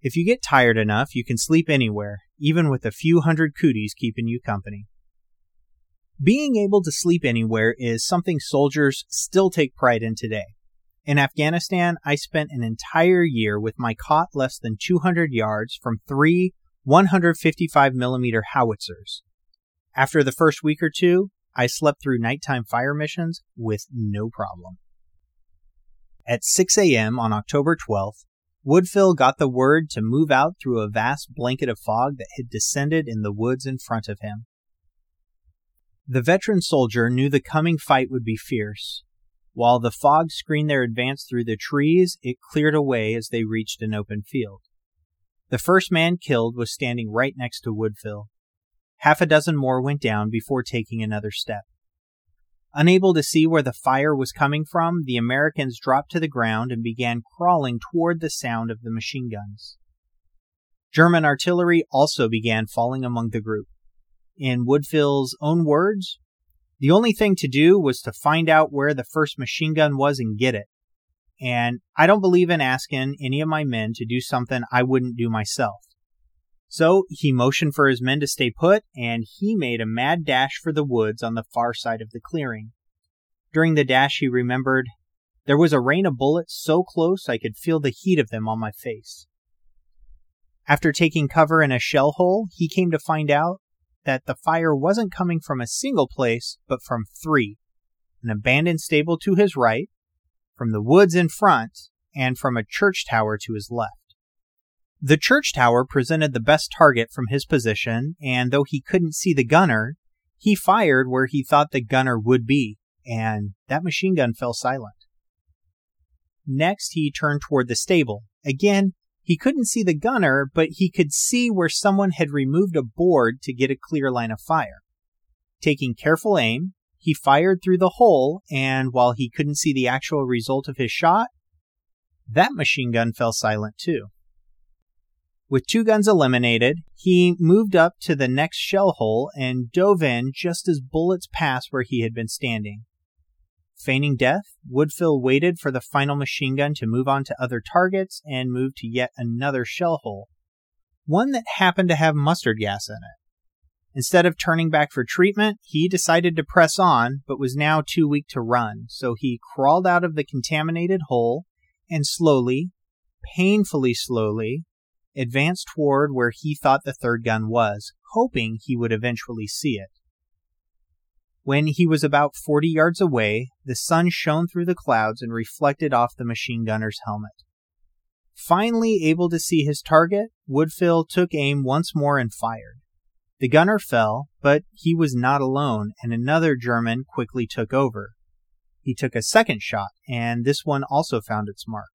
If you get tired enough, you can sleep anywhere, even with a few hundred cooties keeping you company. Being able to sleep anywhere is something soldiers still take pride in today. In Afghanistan, I spent an entire year with my cot less than 200 yards from three 155 millimeter howitzers. After the first week or two, I slept through nighttime fire missions with no problem. At 6 a.m. on October 12th, Woodfill got the word to move out through a vast blanket of fog that had descended in the woods in front of him. The veteran soldier knew the coming fight would be fierce. While the fog screened their advance through the trees, it cleared away as they reached an open field. The first man killed was standing right next to Woodfill. Half a dozen more went down before taking another step. Unable to see where the fire was coming from, the Americans dropped to the ground and began crawling toward the sound of the machine guns. German artillery also began falling among the group. In Woodfill's own words, the only thing to do was to find out where the first machine gun was and get it. And I don't believe in asking any of my men to do something I wouldn't do myself. So he motioned for his men to stay put, and he made a mad dash for the woods on the far side of the clearing. During the dash, he remembered there was a rain of bullets so close I could feel the heat of them on my face. After taking cover in a shell hole, he came to find out that the fire wasn't coming from a single place, but from three an abandoned stable to his right, from the woods in front, and from a church tower to his left. The church tower presented the best target from his position, and though he couldn't see the gunner, he fired where he thought the gunner would be, and that machine gun fell silent. Next, he turned toward the stable. Again, he couldn't see the gunner, but he could see where someone had removed a board to get a clear line of fire. Taking careful aim, he fired through the hole, and while he couldn't see the actual result of his shot, that machine gun fell silent too. With two guns eliminated, he moved up to the next shell hole and dove in just as bullets passed where he had been standing. Feigning death, Woodfill waited for the final machine gun to move on to other targets and move to yet another shell hole, one that happened to have mustard gas in it. Instead of turning back for treatment, he decided to press on, but was now too weak to run, so he crawled out of the contaminated hole and slowly, painfully slowly, advanced toward where he thought the third gun was, hoping he would eventually see it. When he was about 40 yards away, the sun shone through the clouds and reflected off the machine gunner's helmet. Finally able to see his target, Woodfill took aim once more and fired. The gunner fell, but he was not alone, and another German quickly took over. He took a second shot, and this one also found its mark.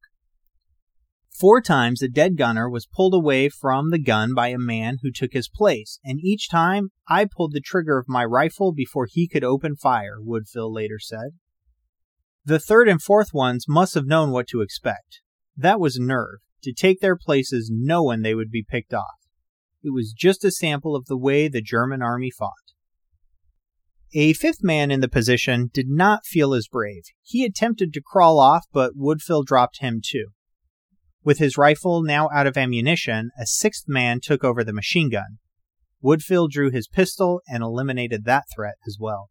Four times the dead gunner was pulled away from the gun by a man who took his place, and each time I pulled the trigger of my rifle before he could open fire, Woodfill later said. The third and fourth ones must have known what to expect. That was nerve, to take their places knowing they would be picked off. It was just a sample of the way the German army fought. A fifth man in the position did not feel as brave. He attempted to crawl off, but Woodfill dropped him too. With his rifle now out of ammunition, a sixth man took over the machine gun. Woodfill drew his pistol and eliminated that threat as well.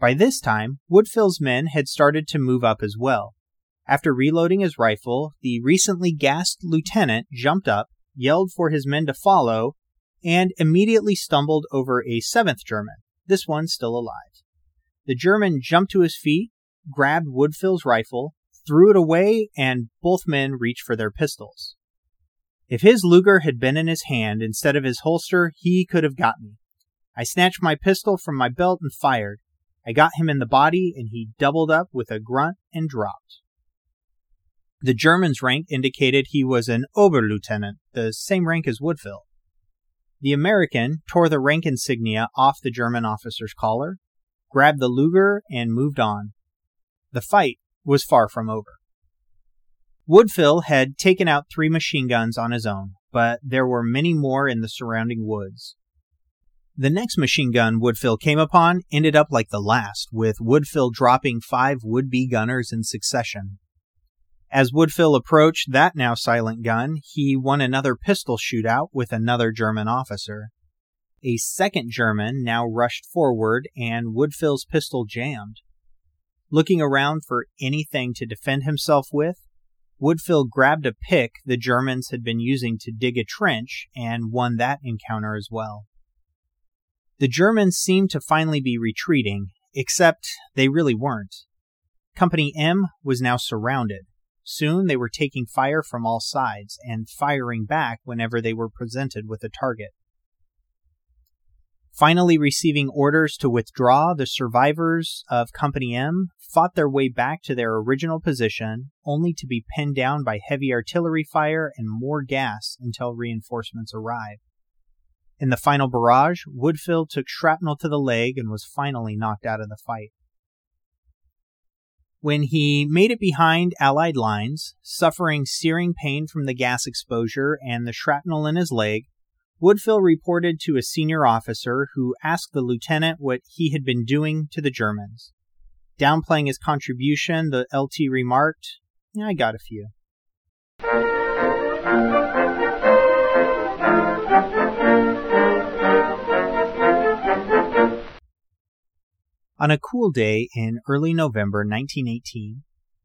By this time, Woodfill's men had started to move up as well. After reloading his rifle, the recently gassed lieutenant jumped up, yelled for his men to follow, and immediately stumbled over a seventh German, this one still alive. The German jumped to his feet, grabbed Woodfill's rifle, threw it away, and both men reached for their pistols. If his Luger had been in his hand instead of his holster, he could have got me. I snatched my pistol from my belt and fired. I got him in the body, and he doubled up with a grunt and dropped. The German's rank indicated he was an Oberleutnant, the same rank as Woodfill. The American tore the rank insignia off the German officer's collar, grabbed the Luger, and moved on. The fight was far from over. Woodfill had taken out three machine guns on his own, but there were many more in the surrounding woods. The next machine gun Woodfill came upon ended up like the last, with Woodfill dropping five would be gunners in succession. As Woodfill approached that now silent gun, he won another pistol shootout with another German officer. A second German now rushed forward, and Woodfill's pistol jammed. Looking around for anything to defend himself with, Woodfill grabbed a pick the Germans had been using to dig a trench and won that encounter as well. The Germans seemed to finally be retreating, except they really weren't. Company M was now surrounded. Soon they were taking fire from all sides and firing back whenever they were presented with a target. Finally, receiving orders to withdraw, the survivors of Company M fought their way back to their original position, only to be pinned down by heavy artillery fire and more gas until reinforcements arrived. In the final barrage, Woodfill took shrapnel to the leg and was finally knocked out of the fight. When he made it behind Allied lines, suffering searing pain from the gas exposure and the shrapnel in his leg, Woodfill reported to a senior officer who asked the lieutenant what he had been doing to the Germans. Downplaying his contribution, the LT remarked, I got a few. On a cool day in early November 1918,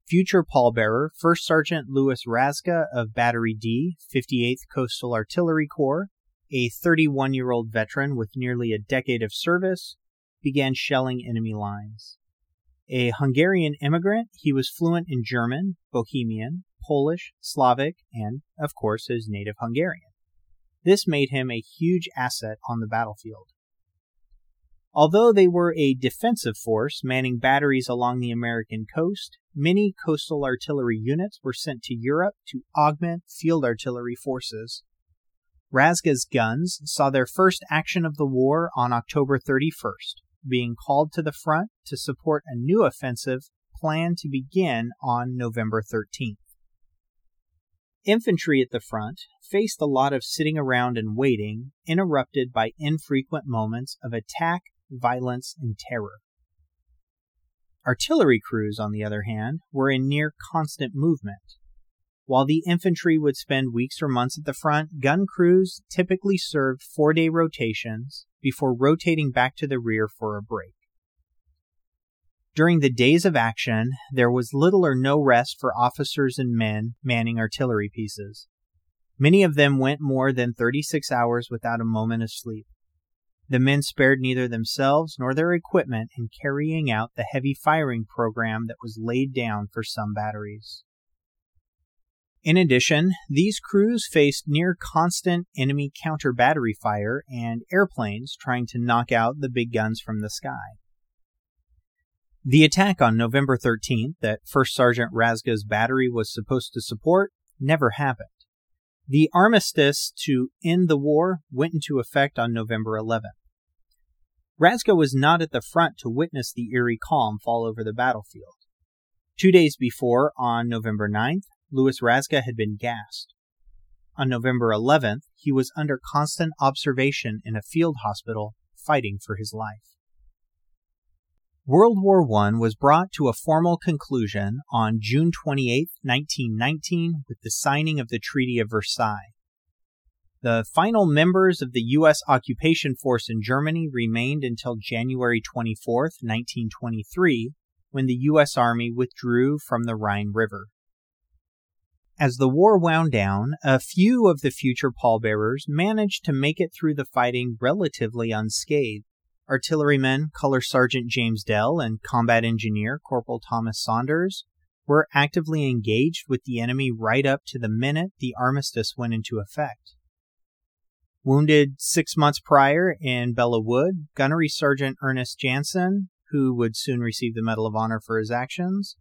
future pallbearer First Sergeant Louis Razga of Battery D, 58th Coastal Artillery Corps, a 31 year old veteran with nearly a decade of service, began shelling enemy lines. A Hungarian immigrant, he was fluent in German, Bohemian, Polish, Slavic, and, of course, his native Hungarian. This made him a huge asset on the battlefield. Although they were a defensive force manning batteries along the American coast, many coastal artillery units were sent to Europe to augment field artillery forces Razga's guns saw their first action of the war on October 31st, being called to the front to support a new offensive planned to begin on November 13th. Infantry at the front faced a lot of sitting around and waiting, interrupted by infrequent moments of attack, violence, and terror. Artillery crews, on the other hand, were in near constant movement. While the infantry would spend weeks or months at the front, gun crews typically served four day rotations before rotating back to the rear for a break. During the days of action, there was little or no rest for officers and men manning artillery pieces. Many of them went more than 36 hours without a moment of sleep. The men spared neither themselves nor their equipment in carrying out the heavy firing program that was laid down for some batteries. In addition, these crews faced near constant enemy counter battery fire and airplanes trying to knock out the big guns from the sky. The attack on November 13th that First Sergeant Razga's battery was supposed to support never happened. The armistice to end the war went into effect on November 11th. Razga was not at the front to witness the eerie calm fall over the battlefield. Two days before, on November 9th, Louis Razga had been gassed. On November 11th, he was under constant observation in a field hospital fighting for his life. World War I was brought to a formal conclusion on June 28, 1919, with the signing of the Treaty of Versailles. The final members of the U.S. occupation force in Germany remained until January 24, 1923, when the U.S. Army withdrew from the Rhine River. As the war wound down, a few of the future pallbearers managed to make it through the fighting relatively unscathed. Artilleryman Color Sergeant James Dell and Combat Engineer Corporal Thomas Saunders were actively engaged with the enemy right up to the minute the armistice went into effect. Wounded six months prior in Belleau Wood, Gunnery Sergeant Ernest Janson, who would soon receive the Medal of Honor for his actions,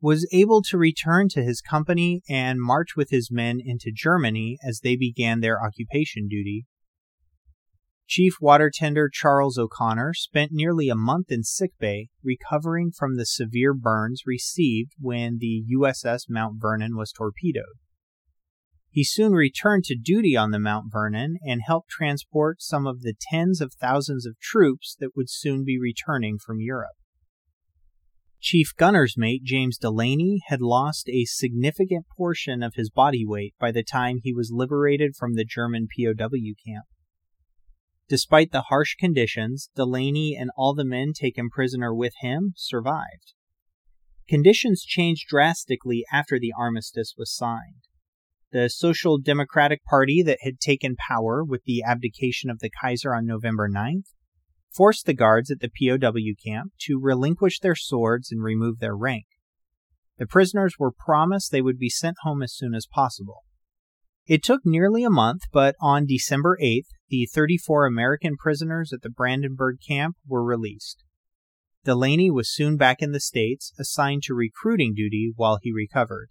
was able to return to his company and march with his men into Germany as they began their occupation duty Chief Water Tender Charles O'Connor spent nearly a month in sickbay recovering from the severe burns received when the USS Mount Vernon was torpedoed. He soon returned to duty on the Mount Vernon and helped transport some of the tens of thousands of troops that would soon be returning from Europe. Chief Gunner's mate James Delaney had lost a significant portion of his body weight by the time he was liberated from the German POW camp. Despite the harsh conditions, Delaney and all the men taken prisoner with him survived. Conditions changed drastically after the armistice was signed. The Social Democratic Party that had taken power with the abdication of the Kaiser on November 9th forced the guards at the POW camp to relinquish their swords and remove their rank. The prisoners were promised they would be sent home as soon as possible. It took nearly a month, but on December 8th, the 34 American prisoners at the Brandenburg camp were released. Delaney was soon back in the States, assigned to recruiting duty while he recovered.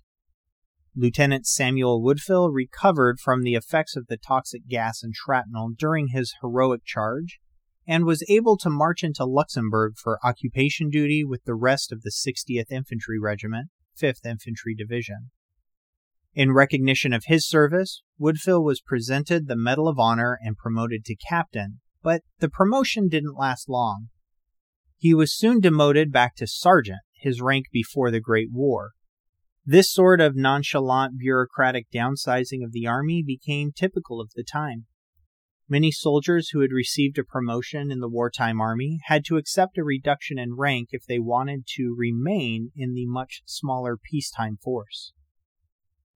Lieutenant Samuel Woodfill recovered from the effects of the toxic gas and shrapnel during his heroic charge and was able to march into Luxembourg for occupation duty with the rest of the 60th Infantry Regiment, 5th Infantry Division. In recognition of his service, Woodfill was presented the Medal of Honor and promoted to captain, but the promotion didn't last long. He was soon demoted back to sergeant, his rank before the Great War. This sort of nonchalant bureaucratic downsizing of the army became typical of the time. Many soldiers who had received a promotion in the wartime army had to accept a reduction in rank if they wanted to remain in the much smaller peacetime force.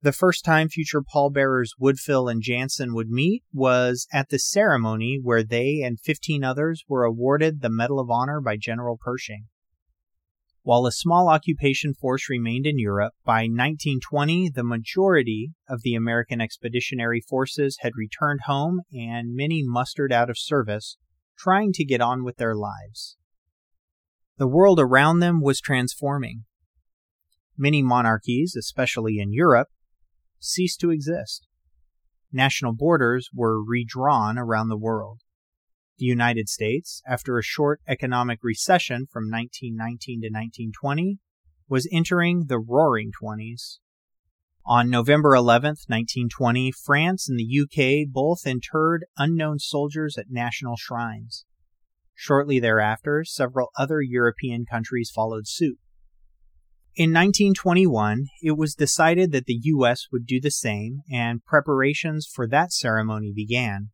The first time future pallbearers Woodfill and Janson would meet was at the ceremony where they and 15 others were awarded the Medal of Honor by General Pershing. While a small occupation force remained in Europe, by 1920 the majority of the American expeditionary forces had returned home and many mustered out of service, trying to get on with their lives. The world around them was transforming. Many monarchies, especially in Europe, ceased to exist. national borders were redrawn around the world. The United States, after a short economic recession from 1919 to 1920, was entering the roaring 20s. On November 11, 1920, France and the UK both interred unknown soldiers at national shrines. Shortly thereafter, several other European countries followed suit. In 1921, it was decided that the U.S. would do the same, and preparations for that ceremony began.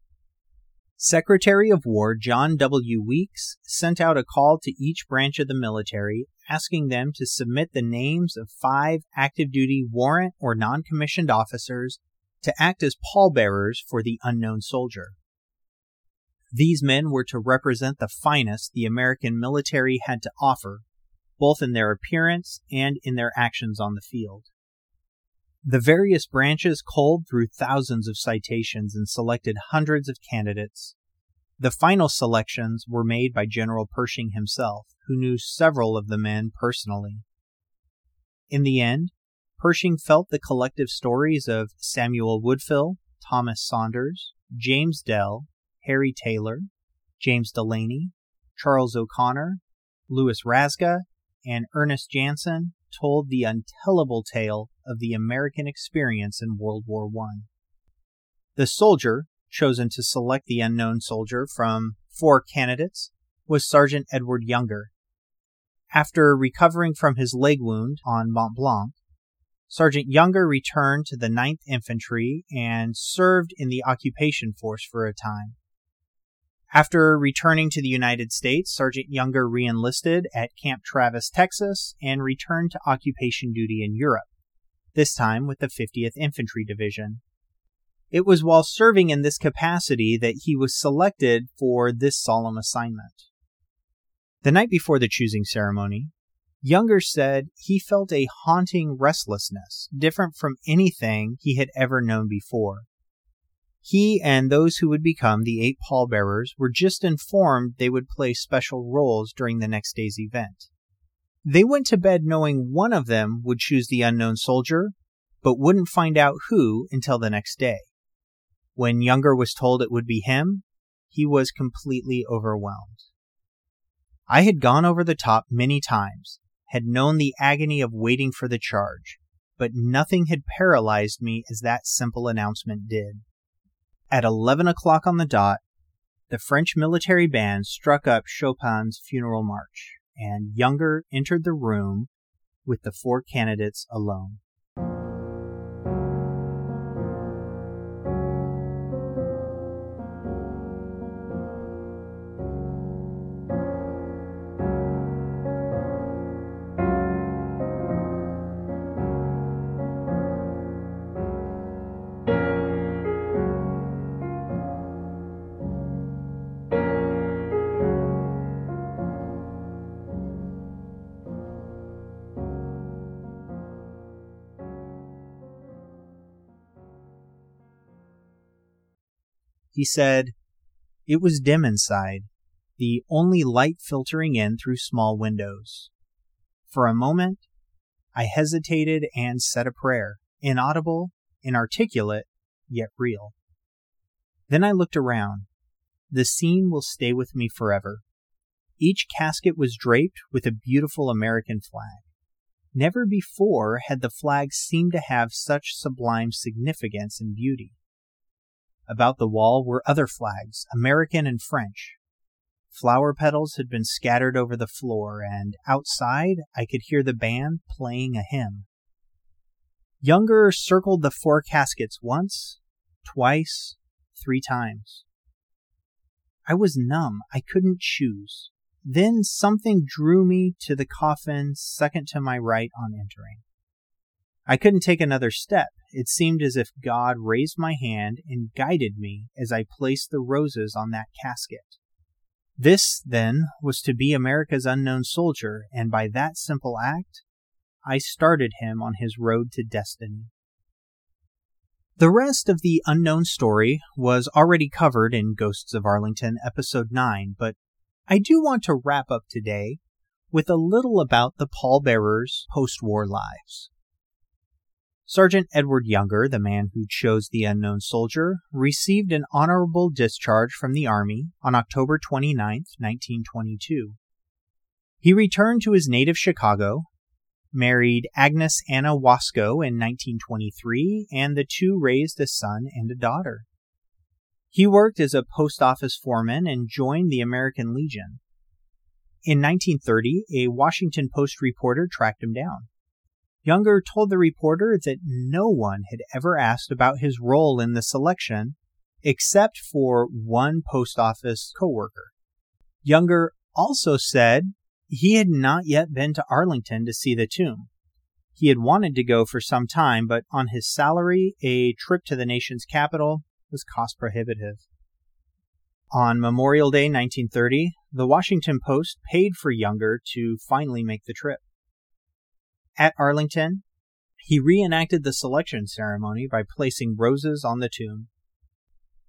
Secretary of War John W. Weeks sent out a call to each branch of the military asking them to submit the names of five active duty warrant or non commissioned officers to act as pallbearers for the unknown soldier. These men were to represent the finest the American military had to offer both in their appearance and in their actions on the field. The various branches culled through thousands of citations and selected hundreds of candidates. The final selections were made by General Pershing himself, who knew several of the men personally. In the end, Pershing felt the collective stories of Samuel Woodfill, Thomas Saunders, James Dell, Harry Taylor, James Delaney, Charles O'Connor, Louis Razga, and Ernest Janson told the untellable tale of the American experience in World War I. The soldier chosen to select the unknown soldier from four candidates was Sergeant Edward Younger. After recovering from his leg wound on Mont Blanc, Sergeant Younger returned to the 9th Infantry and served in the occupation force for a time. After returning to the United States, Sergeant Younger reenlisted at Camp Travis, Texas, and returned to occupation duty in Europe, this time with the 50th Infantry Division. It was while serving in this capacity that he was selected for this solemn assignment. The night before the choosing ceremony, Younger said he felt a haunting restlessness, different from anything he had ever known before. He and those who would become the eight pallbearers were just informed they would play special roles during the next day's event. They went to bed knowing one of them would choose the unknown soldier, but wouldn't find out who until the next day. When Younger was told it would be him, he was completely overwhelmed. I had gone over the top many times, had known the agony of waiting for the charge, but nothing had paralyzed me as that simple announcement did. At 11 o'clock on the dot, the French military band struck up Chopin's funeral march, and Younger entered the room with the four candidates alone. He said, It was dim inside, the only light filtering in through small windows. For a moment, I hesitated and said a prayer, inaudible, inarticulate, yet real. Then I looked around. The scene will stay with me forever. Each casket was draped with a beautiful American flag. Never before had the flag seemed to have such sublime significance and beauty. About the wall were other flags, American and French. Flower petals had been scattered over the floor, and outside I could hear the band playing a hymn. Younger circled the four caskets once, twice, three times. I was numb. I couldn't choose. Then something drew me to the coffin second to my right on entering. I couldn't take another step. It seemed as if God raised my hand and guided me as I placed the roses on that casket. This, then, was to be America's unknown soldier, and by that simple act, I started him on his road to destiny. The rest of the unknown story was already covered in Ghosts of Arlington, Episode 9, but I do want to wrap up today with a little about the pallbearers' post war lives. Sergeant Edward Younger, the man who chose the unknown soldier, received an honorable discharge from the Army on October 29, 1922. He returned to his native Chicago, married Agnes Anna Wasco in 1923, and the two raised a son and a daughter. He worked as a post office foreman and joined the American Legion. In 1930, a Washington Post reporter tracked him down. Younger told the reporter that no one had ever asked about his role in the selection except for one post office coworker. Younger also said he had not yet been to Arlington to see the tomb. He had wanted to go for some time, but on his salary, a trip to the nation's capital was cost prohibitive. On Memorial Day 1930, the Washington Post paid for Younger to finally make the trip. At Arlington, he reenacted the selection ceremony by placing roses on the tomb.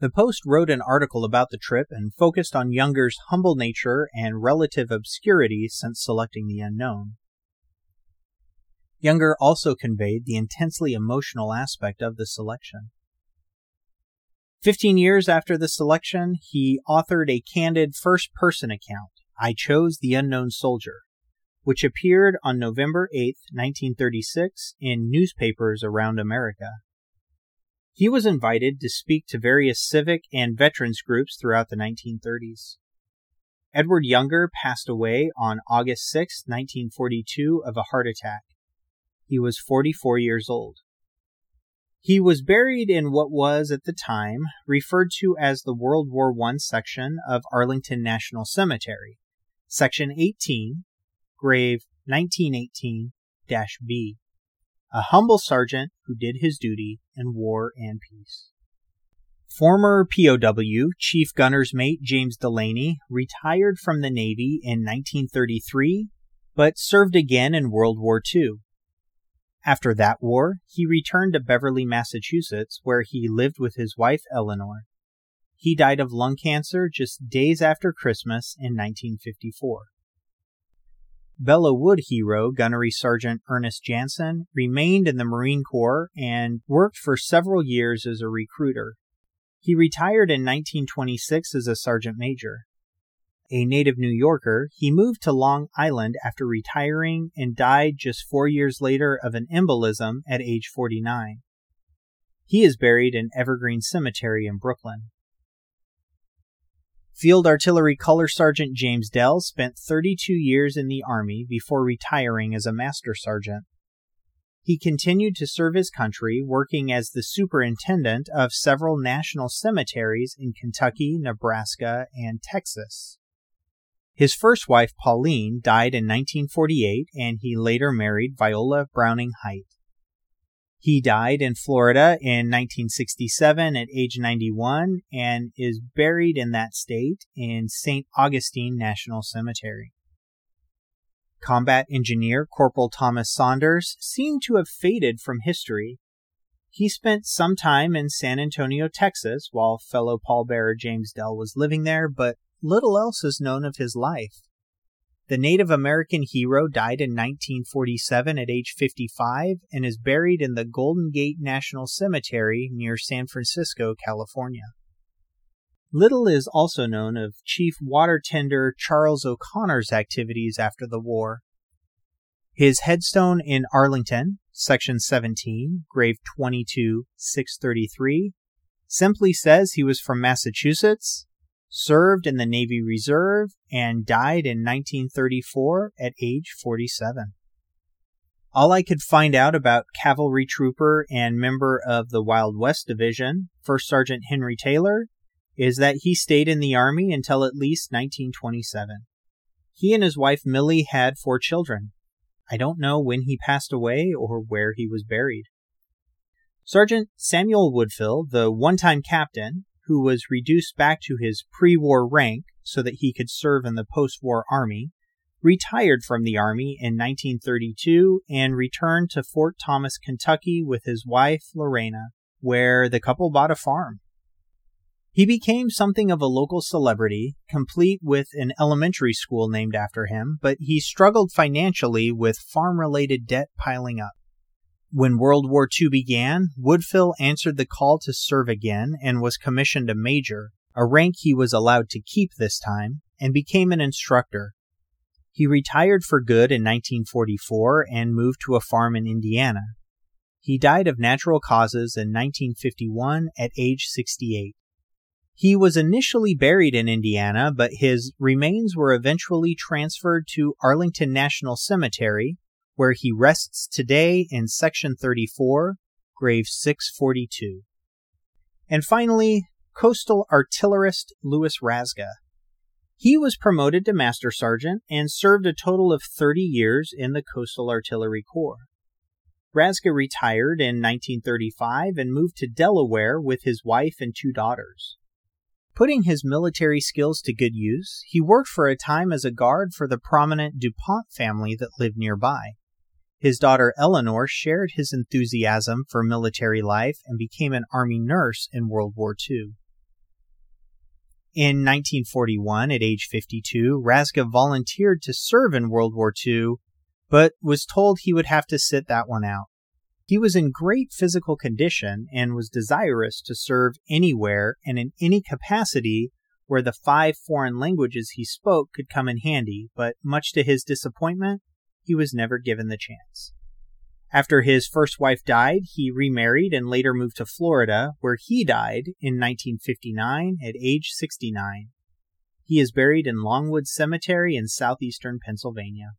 The Post wrote an article about the trip and focused on Younger's humble nature and relative obscurity since selecting the unknown. Younger also conveyed the intensely emotional aspect of the selection. Fifteen years after the selection, he authored a candid first person account, I Chose the Unknown Soldier, which appeared on November 8, 1936, in newspapers around America. He was invited to speak to various civic and veterans groups throughout the 1930s. Edward Younger passed away on August 6, 1942, of a heart attack. He was 44 years old. He was buried in what was, at the time, referred to as the World War I section of Arlington National Cemetery, Section 18, grave 1918 B, a humble sergeant who did his duty in war and peace. Former POW Chief Gunner's Mate James Delaney retired from the Navy in 1933, but served again in World War II. After that war, he returned to Beverly, Massachusetts, where he lived with his wife Eleanor. He died of lung cancer just days after Christmas in 1954. Belleau Wood hero Gunnery Sergeant Ernest Janson remained in the Marine Corps and worked for several years as a recruiter. He retired in 1926 as a sergeant major. A native New Yorker, he moved to Long Island after retiring and died just four years later of an embolism at age 49. He is buried in Evergreen Cemetery in Brooklyn. Field Artillery Color Sergeant James Dell spent 32 years in the Army before retiring as a Master Sergeant. He continued to serve his country, working as the superintendent of several national cemeteries in Kentucky, Nebraska, and Texas. His first wife, Pauline, died in 1948, and he later married Viola Browning Height. He died in Florida in 1967 at age 91 and is buried in that state in St. Augustine National Cemetery. Combat engineer Corporal Thomas Saunders seemed to have faded from history. He spent some time in San Antonio, Texas, while fellow pallbearer James Dell was living there, but little else is known of his life. The Native American hero died in 1947 at age 55 and is buried in the Golden Gate National Cemetery near San Francisco, California. Little is also known of Chief Water Tender Charles O'Connor's activities after the war. His headstone in Arlington, Section 17, grave 22 633, simply says he was from Massachusetts served in the Navy Reserve, and died in 1934 at age 47. All I could find out about cavalry trooper and member of the Wild West Division, First Sergeant Henry Taylor, is that he stayed in the Army until at least 1927. He and his wife Millie had four children. I don't know when he passed away or where he was buried. Sergeant Samuel Woodfill, the one time captain, who was reduced back to his pre war rank so that he could serve in the post war army, retired from the army in 1932 and returned to Fort Thomas, Kentucky with his wife Lorena, where the couple bought a farm. He became something of a local celebrity, complete with an elementary school named after him, but he struggled financially with farm related debt piling up. When World War II began, Woodfill answered the call to serve again and was commissioned a major, a rank he was allowed to keep this time, and became an instructor. He retired for good in 1944 and moved to a farm in Indiana. He died of natural causes in 1951 at age 68. He was initially buried in Indiana, but his remains were eventually transferred to Arlington National Cemetery, where he rests today in Section 34, grave 642. And finally, coastal artillerist Louis Razga. He was promoted to Master Sergeant and served a total of 30 years in the Coastal Artillery Corps. Razga retired in 1935 and moved to Delaware with his wife and two daughters. Putting his military skills to good use, he worked for a time as a guard for the prominent DuPont family that lived nearby. His daughter Eleanor shared his enthusiasm for military life and became an Army nurse in World War II. In 1941, at age 52, Razga volunteered to serve in World War II, but was told he would have to sit that one out. He was in great physical condition and was desirous to serve anywhere and in any capacity where the five foreign languages he spoke could come in handy, but much to his disappointment, he was never given the chance. After his first wife died, he remarried and later moved to Florida, where he died in 1959 at age 69. He is buried in Longwood Cemetery in southeastern Pennsylvania.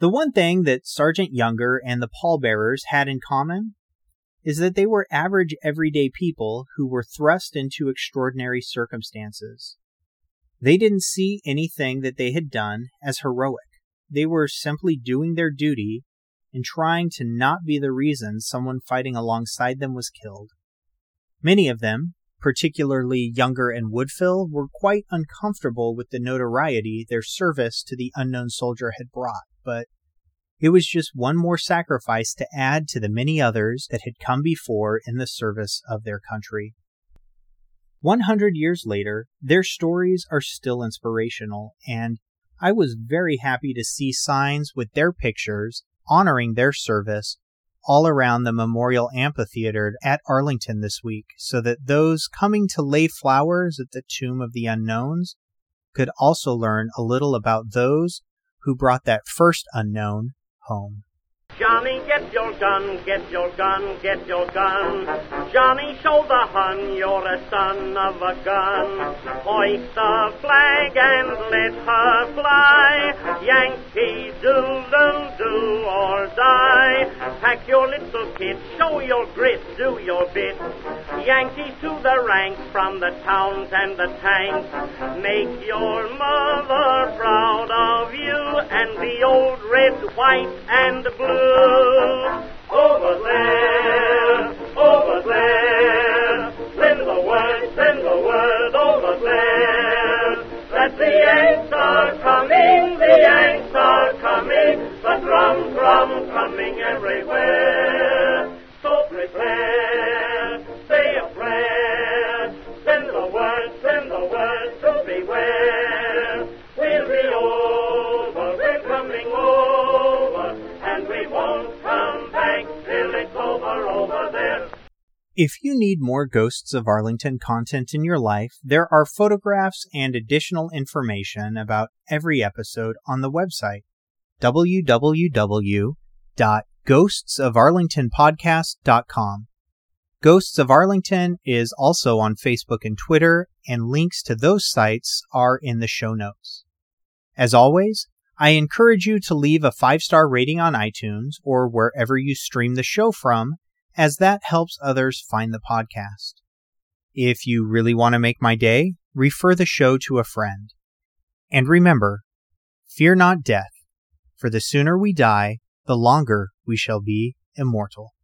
The one thing that Sergeant Younger and the pallbearers had in common is that they were average everyday people who were thrust into extraordinary circumstances. They didn't see anything that they had done as heroic. They were simply doing their duty and trying to not be the reason someone fighting alongside them was killed. Many of them, particularly Younger and Woodfill, were quite uncomfortable with the notoriety their service to the unknown soldier had brought but it was just one more sacrifice to add to the many others that had come before in the service of their country. 100 years later, their stories are still inspirational, and I was very happy to see signs with their pictures honoring their service all around the Memorial Amphitheater at Arlington this week so that those coming to lay flowers at the tomb of the unknowns could also learn a little about those who brought that first unknown home. Johnny, get your gun, get your gun, get your gun. Johnny, show the Hun you're a son of a gun. Hoist the flag and let her fly. Yankee doodle do or die. Pack your little kit, show your grit, do your bit. Yankees to the ranks from the towns and the tanks. Make your mother proud and the old red, white, and blue. Over there, over there. Send the word, send the word over there. That the Yanks are coming, the Yanks are coming. The drum, drum coming everywhere. So prepare, If you need more Ghosts of Arlington content in your life, there are photographs and additional information about every episode on the website www.ghostsofarlingtonpodcast.com. Ghosts of Arlington is also on Facebook and Twitter, and links to those sites are in the show notes. As always, I encourage you to leave a five star rating on iTunes or wherever you stream the show from, as that helps others find the podcast. If you really want to make my day, refer the show to a friend. And remember, fear not death, for the sooner we die, the longer we shall be immortal.